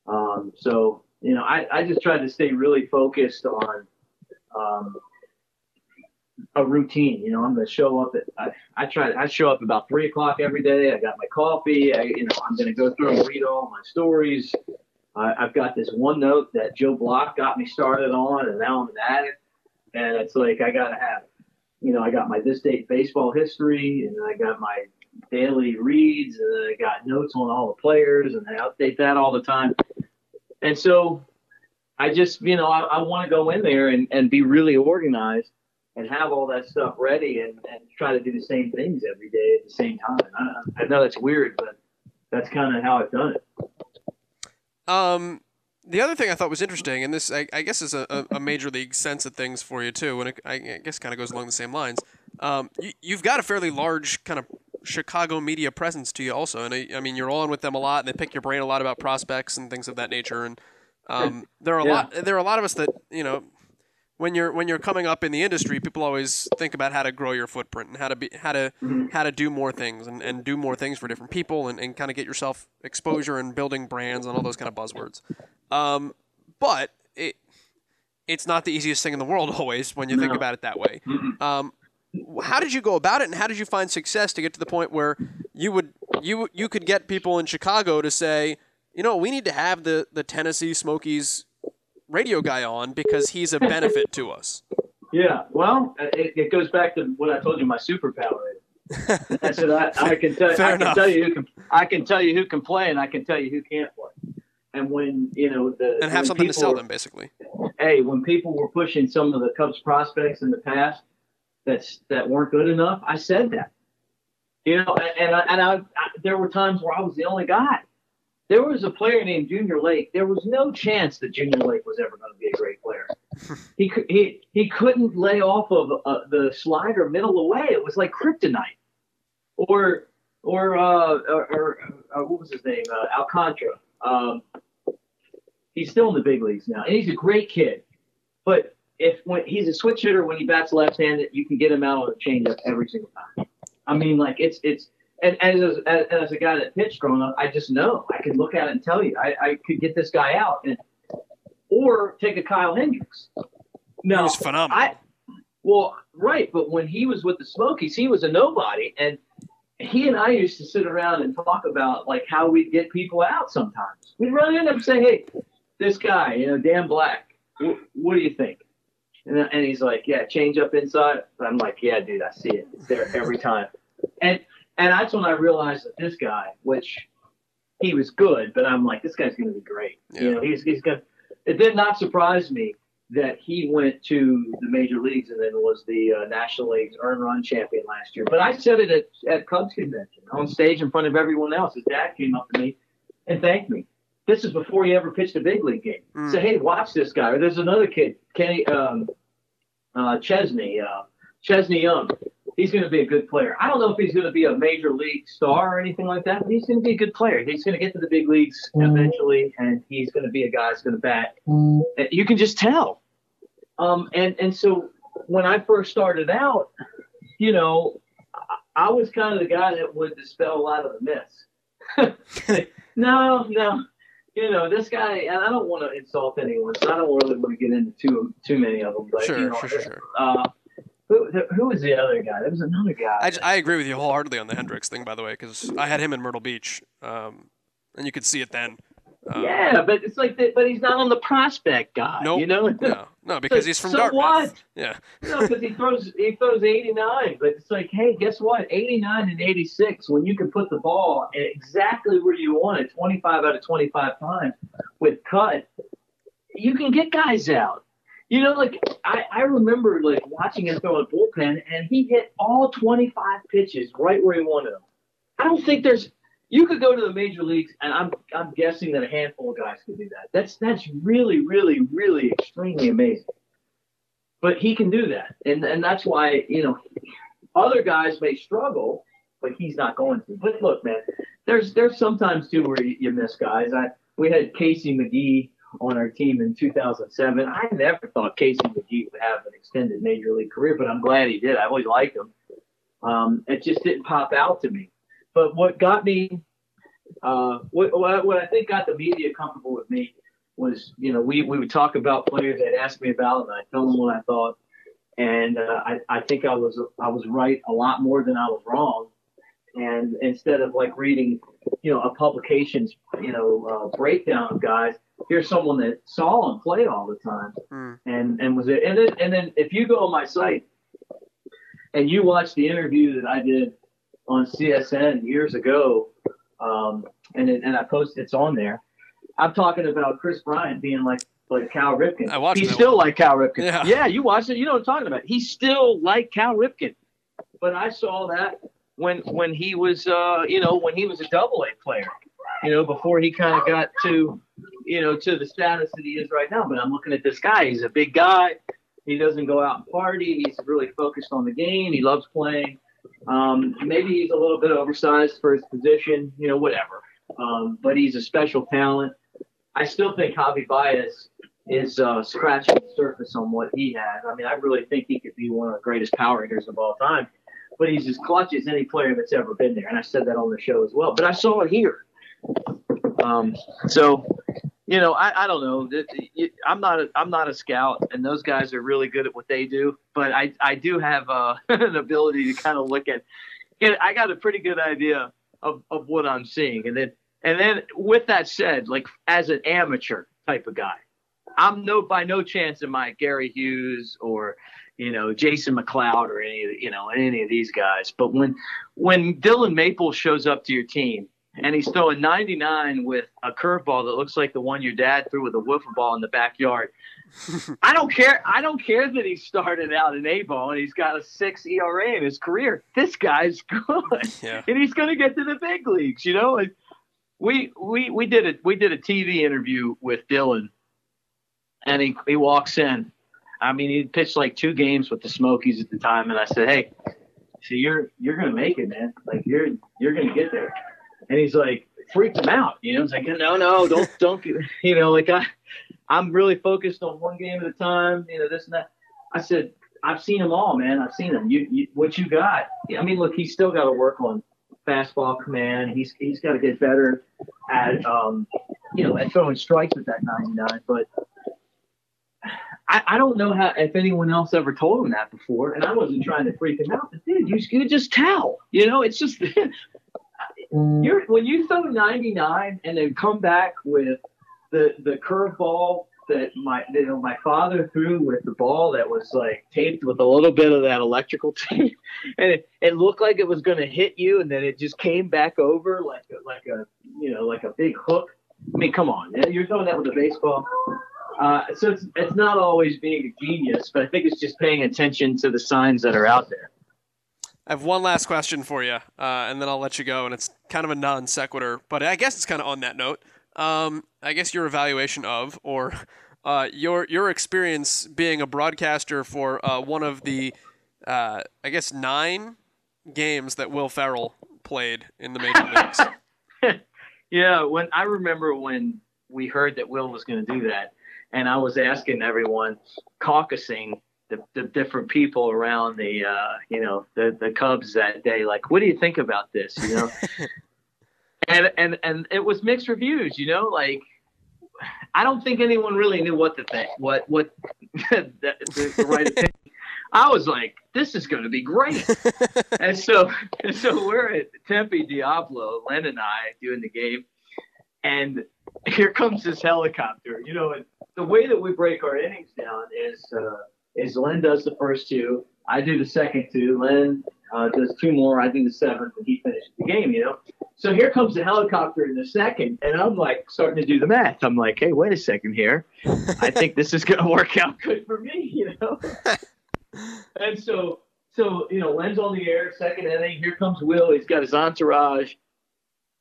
Um, so, you know, I, I just tried to stay really focused on um, a routine. You know, I'm going to show up at, I, I try, I show up about three o'clock every day. I got my coffee. I, you know, I'm going to go through and read all my stories. I, I've got this one note that Joe Block got me started on, and now I'm an addict. And it's like, I got to have you know, I got my this date baseball history, and I got my daily reads, and I got notes on all the players, and I update that all the time. And so I just, you know, I, I want to go in there and, and be really organized and have all that stuff ready and, and try to do the same things every day at the same time. I, I know that's weird, but that's kind of how I've done it. Um, the other thing I thought was interesting, and this I, I guess is a, a, major league sense of things for you too, and it, I guess kind of goes along the same lines. Um, you, have got a fairly large kind of Chicago media presence to you also, and I, I, mean you're on with them a lot, and they pick your brain a lot about prospects and things of that nature. And um, there are a yeah. lot there are a lot of us that you know when you're when you're coming up in the industry, people always think about how to grow your footprint and how to be how to mm-hmm. how to do more things and, and do more things for different people and, and kind of get yourself exposure and building brands and all those kind of buzzwords. Um, but it it's not the easiest thing in the world always when you no. think about it that way. Um, how did you go about it, and how did you find success to get to the point where you would you you could get people in Chicago to say, you know, we need to have the the Tennessee Smokies radio guy on because he's a benefit to us. Yeah, well, it, it goes back to what I told you my superpower is. I said I, I can tell I can tell you who can I can tell you who can play and I can tell you who can't play. And when you know the and have something to sell them, basically. Hey, when people were pushing some of the Cubs prospects in the past that's that weren't good enough, I said that. You know, and I, and I, I there were times where I was the only guy. There was a player named Junior Lake. There was no chance that Junior Lake was ever going to be a great player. he he he couldn't lay off of uh, the slider middle away. It was like kryptonite. Or or uh, or, or uh, what was his name? Uh, Alcantara. Um, he's still in the big leagues now, and he's a great kid. But if when he's a switch hitter when he bats left-handed, you can get him out on a changeup every single time. I mean, like it's it's and, and as, as, as a guy that pitched growing up, I just know I could look at it and tell you I, I could get this guy out and or take a Kyle Hendricks. No, he's phenomenal. I, well, right, but when he was with the Smokies, he was a nobody, and he and I used to sit around and talk about like how we'd get people out. Sometimes we'd really end up saying, "Hey, this guy, you know, Dan Black, what, what do you think?" And, and he's like, "Yeah, change up inside." But I'm like, "Yeah, dude, I see it. It's there every time." And and that's when I realized that this guy, which he was good, but I'm like, this guy's going to be great. Yeah. You know, he's he's going. It did not surprise me that he went to the major leagues and then was the uh, National League's earn run champion last year. But I said it at at Cubs convention on stage in front of everyone else. His dad came up to me and thanked me. This is before he ever pitched a big league game. Mm. Say, hey, watch this guy. Or there's another kid, Kenny um, uh, Chesny, uh, Chesny Young. He's going to be a good player. I don't know if he's going to be a major league star or anything like that, but he's going to be a good player. He's going to get to the big leagues eventually, and he's going to be a guy that's going to bat. And You can just tell. Um, and and so when I first started out, you know, I, I was kind of the guy that would dispel a lot of the myths. no, no, you know, this guy, and I don't want to insult anyone, so I don't really want to get into too too many of them. But Sure, you know, sure, sure, sure. Uh, who, who was the other guy? There was another guy. I I agree with you wholeheartedly on the Hendricks thing, by the way, because I had him in Myrtle Beach, um, and you could see it then. Um, yeah, but it's like, that, but he's not on the prospect guy. Nope. You know, No, no, because he's from so Dartmouth. what? Yeah. No, because he throws he throws 89, but it's like, hey, guess what? 89 and 86, when you can put the ball exactly where you want it, 25 out of 25 times with cut, you can get guys out. You know, like I, I remember like watching him throw a bullpen, and he hit all 25 pitches right where he wanted them. I don't think there's. You could go to the major leagues, and I'm I'm guessing that a handful of guys could do that. That's that's really, really, really extremely amazing but he can do that, and and that's why you know other guys may struggle, but he's not going to. But look, man, there's there's sometimes too where you, you miss guys. I we had Casey McGehee on our team in 2007. I never thought Casey McGehee would have an extended major league career, but I'm glad he did. I always liked him. Um, it just didn't pop out to me. But what got me, uh, what, what I think got the media comfortable with me was, you know, we, we would talk about players they'd ask me about, and I tell them what I thought, and uh, I I think I was I was right a lot more than I was wrong, and instead of like reading, you know, a publication's you know uh, breakdown of guys, here's someone that saw them play all the time, Mm. and and was it, and then and then if you go on my site, and you watch the interview that I did on CSN years ago, um, and it, and I posted it's on there. I'm talking about Kris Bryant being like like Cal Ripken. I watched He's that still like Cal Ripken. Yeah. you watched it. You know what I'm talking about. He's still like Cal Ripken. But I saw that when when he was uh you know when he was a double A player. You know before he kind of got to you know to the status that he is right now. But I'm looking at this guy. He's a big guy. He doesn't go out and party. He's really focused on the game. He loves playing. Um, maybe he's a little bit oversized for his position, you know, whatever. Um, but he's a special talent. I still think Javi Baez is uh, scratching the surface on what he has. I mean, I really think he could be one of the greatest power hitters of all time. But he's as clutch as any player that's ever been there, and I said that on the show as well. But I saw it here. Um, so, you know, I, I don't know. I'm not a, I'm not a scout, and those guys are really good at what they do. But I I do have uh, an ability to kind of look at. Get, I got a pretty good idea of, of what I'm seeing, and then and then with that said, like as an amateur type of guy, I'm no by no chance am I Gary Hughes or you know Jason McLeod or any of you know any of these guys. But when when Dillon Maples shows up to your team and he's throwing 99 with a curveball that looks like the one your dad threw with a wiffle ball in the backyard. I don't care. I don't care that he started out in A ball and he's got a six ERA in his career. This guy's good, Yeah. and he's going to get to the big leagues. You know, and we we we did a we did a TV interview with Dillon, and he he walks in. I mean, he pitched like two games with the Smokies at the time, and I said, "Hey, so you're you're gonna make it, man. Like you're you're gonna get there." And he's like, freaked him out. You know, it's like, "No, no, don't don't." You know, like I I'm really focused on one game at a time. You know, this and that. I said, I've seen them all, man. I've seen them. You, you what you got? I mean, look, he's still got to work on fastball command. He's he's got to get better at um, you know, at throwing strikes with that 99. But I, I don't know how if anyone else ever told him that before, and I wasn't trying to freak him out. But dude, you you just tell. You know, it's just you're when you throw 99 and then come back with the the curveball that my you know my father threw with the ball that was like taped with a little bit of that electrical tape, and it, it looked like it was going to hit you, and then it just came back over like like a you know like a big hook. I mean, come on, you're throwing that with a baseball. Uh, so it's it's not always being a genius, but I think it's just paying attention to the signs that are out there. I have one last question for you, uh, and then I'll let you go. And it's kind of a non sequitur, but I guess it's kind of on that note. Um, I guess your evaluation of, or uh, your your experience being a broadcaster for uh, one of the, uh, I guess nine games that Will Ferrell played in the major leagues. yeah, when I remember when we heard that Will was going to do that, and I was asking everyone, caucusing the, the different people around the uh, you know the the Cubs that day. Like, what do you think about this? You know, and and and it was mixed reviews. You know, like I don't think anyone really knew what to think. What what the, the, the right opinion. I was like, this is going to be great. and so and so we're at Tempe Diablo, Len and I doing the game, and here comes this helicopter. You know, and the way that we break our innings down is. Uh, is Len does the first two, I do the second two, Len uh, does two more, I do the seventh, and he finishes the game, you know? So here comes the helicopter in the second, and I'm like starting to do the math. I'm like, hey, wait a second here. I think this is going to work out good for me, you know? and so, so, you know, Len's on the air, second inning, here comes Will. He's got his entourage.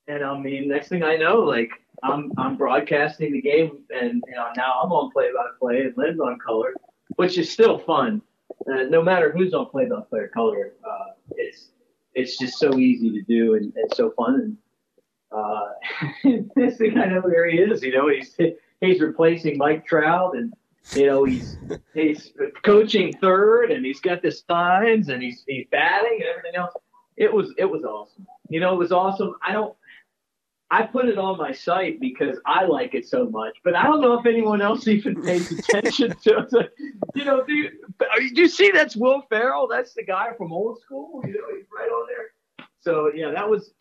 And I mean, next thing I know, like, I'm, I'm broadcasting the game, and you know, now I'm on play by play, and Len's on color which is still fun. Uh, no matter who's on play by play or color, uh, it's it's just so easy to do and, and so fun. And uh, this thing I know where he is. You know, he's he's replacing Mike Trout, and you know he's he's coaching third, and he's got the signs, and he's he's batting and everything else. It was it was awesome. You know, it was awesome. I don't I put it on my site because I like it so much, but I don't know if anyone else even pays attention to it. You know, do you, do you see that's Will Ferrell? That's the guy from old school. You know, he's right on there. So yeah, that was.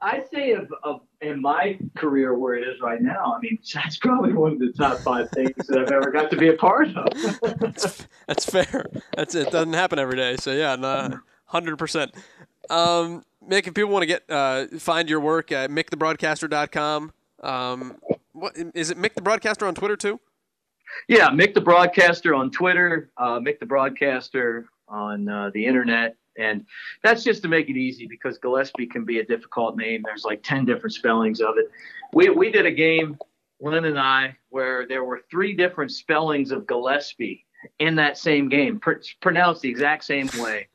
I'd say of, of in my career where it is right now. I mean, that's probably one of the top five things that I've ever got to be a part of. that's, that's fair. That's it. Doesn't happen every day. So yeah, hundred percent. Um, Mick, if people want to get uh, find your work at mickthebroadcaster.com, um, what is it? Mick the Broadcaster on Twitter too? Yeah, Mick the Broadcaster on Twitter, uh, Mick the Broadcaster on uh, the internet, and that's just to make it easy because Gillespie can be a difficult name. There's like ten different spellings of it. We we did a game, Len and I, where there were three different spellings of Gillespie in that same game, pr- pronounced the exact same way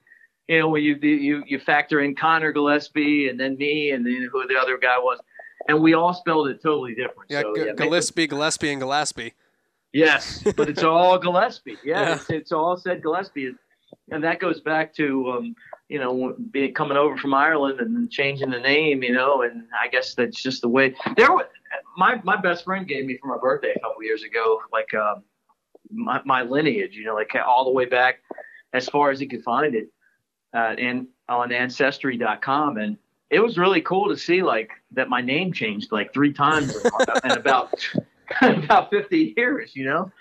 you know, when you you you factor in Conor Gillaspie and then me and then who the other guy was, and we all spelled it totally different. Yeah, so, G- yeah Gillespie, Gillespie, and Gillespie. Yes, but it's all Gillespie. Yeah, yeah. It's, it's, all said Gillespie, and that goes back to um, you know being coming over from Ireland and changing the name. You know, and I guess that's just the way. There, was, my my best friend gave me for my birthday a couple years ago, like um, my my lineage. You know, like all the way back as far as he could find it uh, and on ancestry.com and it was really cool to see like that my name changed like three times in about about 50 years you know?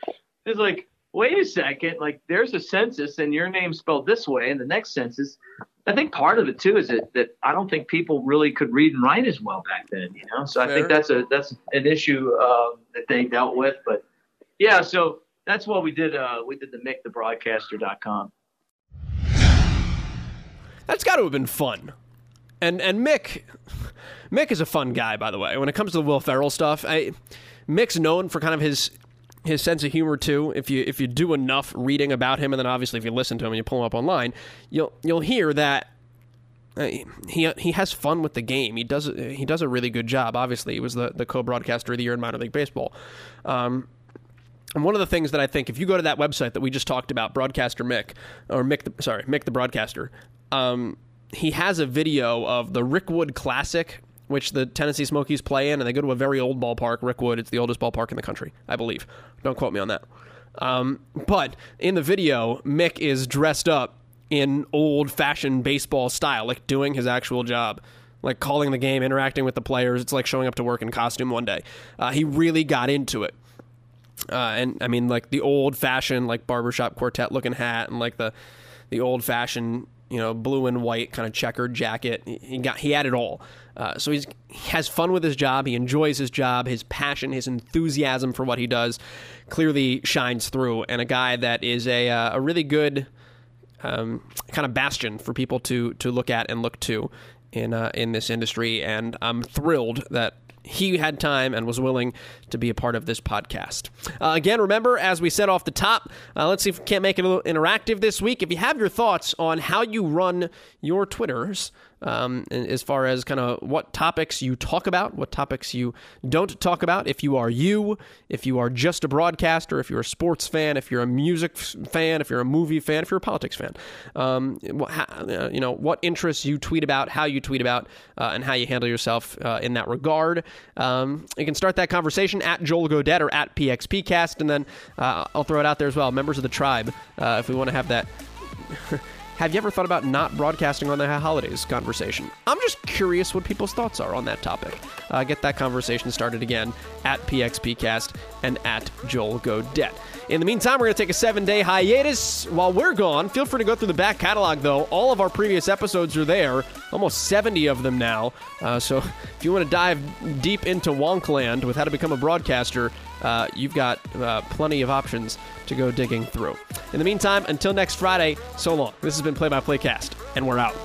It's like wait a second like there's a census and your name's spelled this way and the next census. I think part of it too is that, that i don't think people really could read and write as well back then you know? So Fair. i think that's a that's an issue uh, that they dealt with but yeah so that's what we did uh, we did the mickthebroadcaster.com that's got to have been fun. And and Mick, Mick is a fun guy, by the way. When it comes to the Will Ferrell stuff, I, Mick's known for kind of his his sense of humor too. If you if you do enough reading about him, and then obviously if you listen to him and you pull him up online, you'll you'll hear that uh, he he has fun with the game. He does he does a really good job. Obviously, he was the the co-broadcaster of the year in minor league baseball. Um, and one of the things that I think, if you go to that website that we just talked about, Broadcaster Mick, or Mick, the, sorry, Mick the Broadcaster, um, he has a video of the Rickwood Classic, which the Tennessee Smokies play in, and they go to a very old ballpark, Rickwood. It's the oldest ballpark in the country, I believe. Don't quote me on that. Um, but in the video, Mick is dressed up in old fashioned baseball style, like doing his actual job, like calling the game, interacting with the players. It's like showing up to work in costume one day. Uh, he really got into it. Uh, and I mean, like the old fashioned, like barbershop quartet looking hat and like the, the old fashioned, you know, blue and white kind of checkered jacket. He got, he had it all. Uh, so he's, he has fun with his job. He enjoys his job. His passion, his enthusiasm for what he does clearly shines through. And a guy that is a, uh, a really good um, kind of bastion for people to, to look at and look to in, uh, in this industry. And I'm thrilled that he had time and was willing to be a part of this podcast. Uh, again, remember, as we said off the top, uh, let's see if we can't make it a little interactive this week. If you have your thoughts on how you run your Twitters, um, as far as kind of what topics you talk about, what topics you don't talk about. If you are you, if you are just a broadcaster, if you're a sports fan, if you're a music fan, if you're a movie fan, if you're a politics fan, um, uh, you know what interests you tweet about, how you tweet about, uh, and how you handle yourself uh, in that regard. Um, you can start that conversation at Joel Godett or at PXPcast, and then uh, I'll throw it out there as well. Members of the tribe, uh, if we want to have that. Have you ever thought about not broadcasting on the holidays conversation? I'm just curious what people's thoughts are on that topic. Uh, get that conversation started again at PXPcast and at Joel Godett. In the meantime, we're going to take a seven day hiatus. While we're gone, feel free to go through the back catalog, though. All of our previous episodes are there, almost 70 of them now. Uh, so if you want to dive deep into Wonkland with how to become a broadcaster, uh, you've got uh, plenty of options to go digging through. In the meantime, until next Friday, so long. This has been Play by Play Cast, and we're out.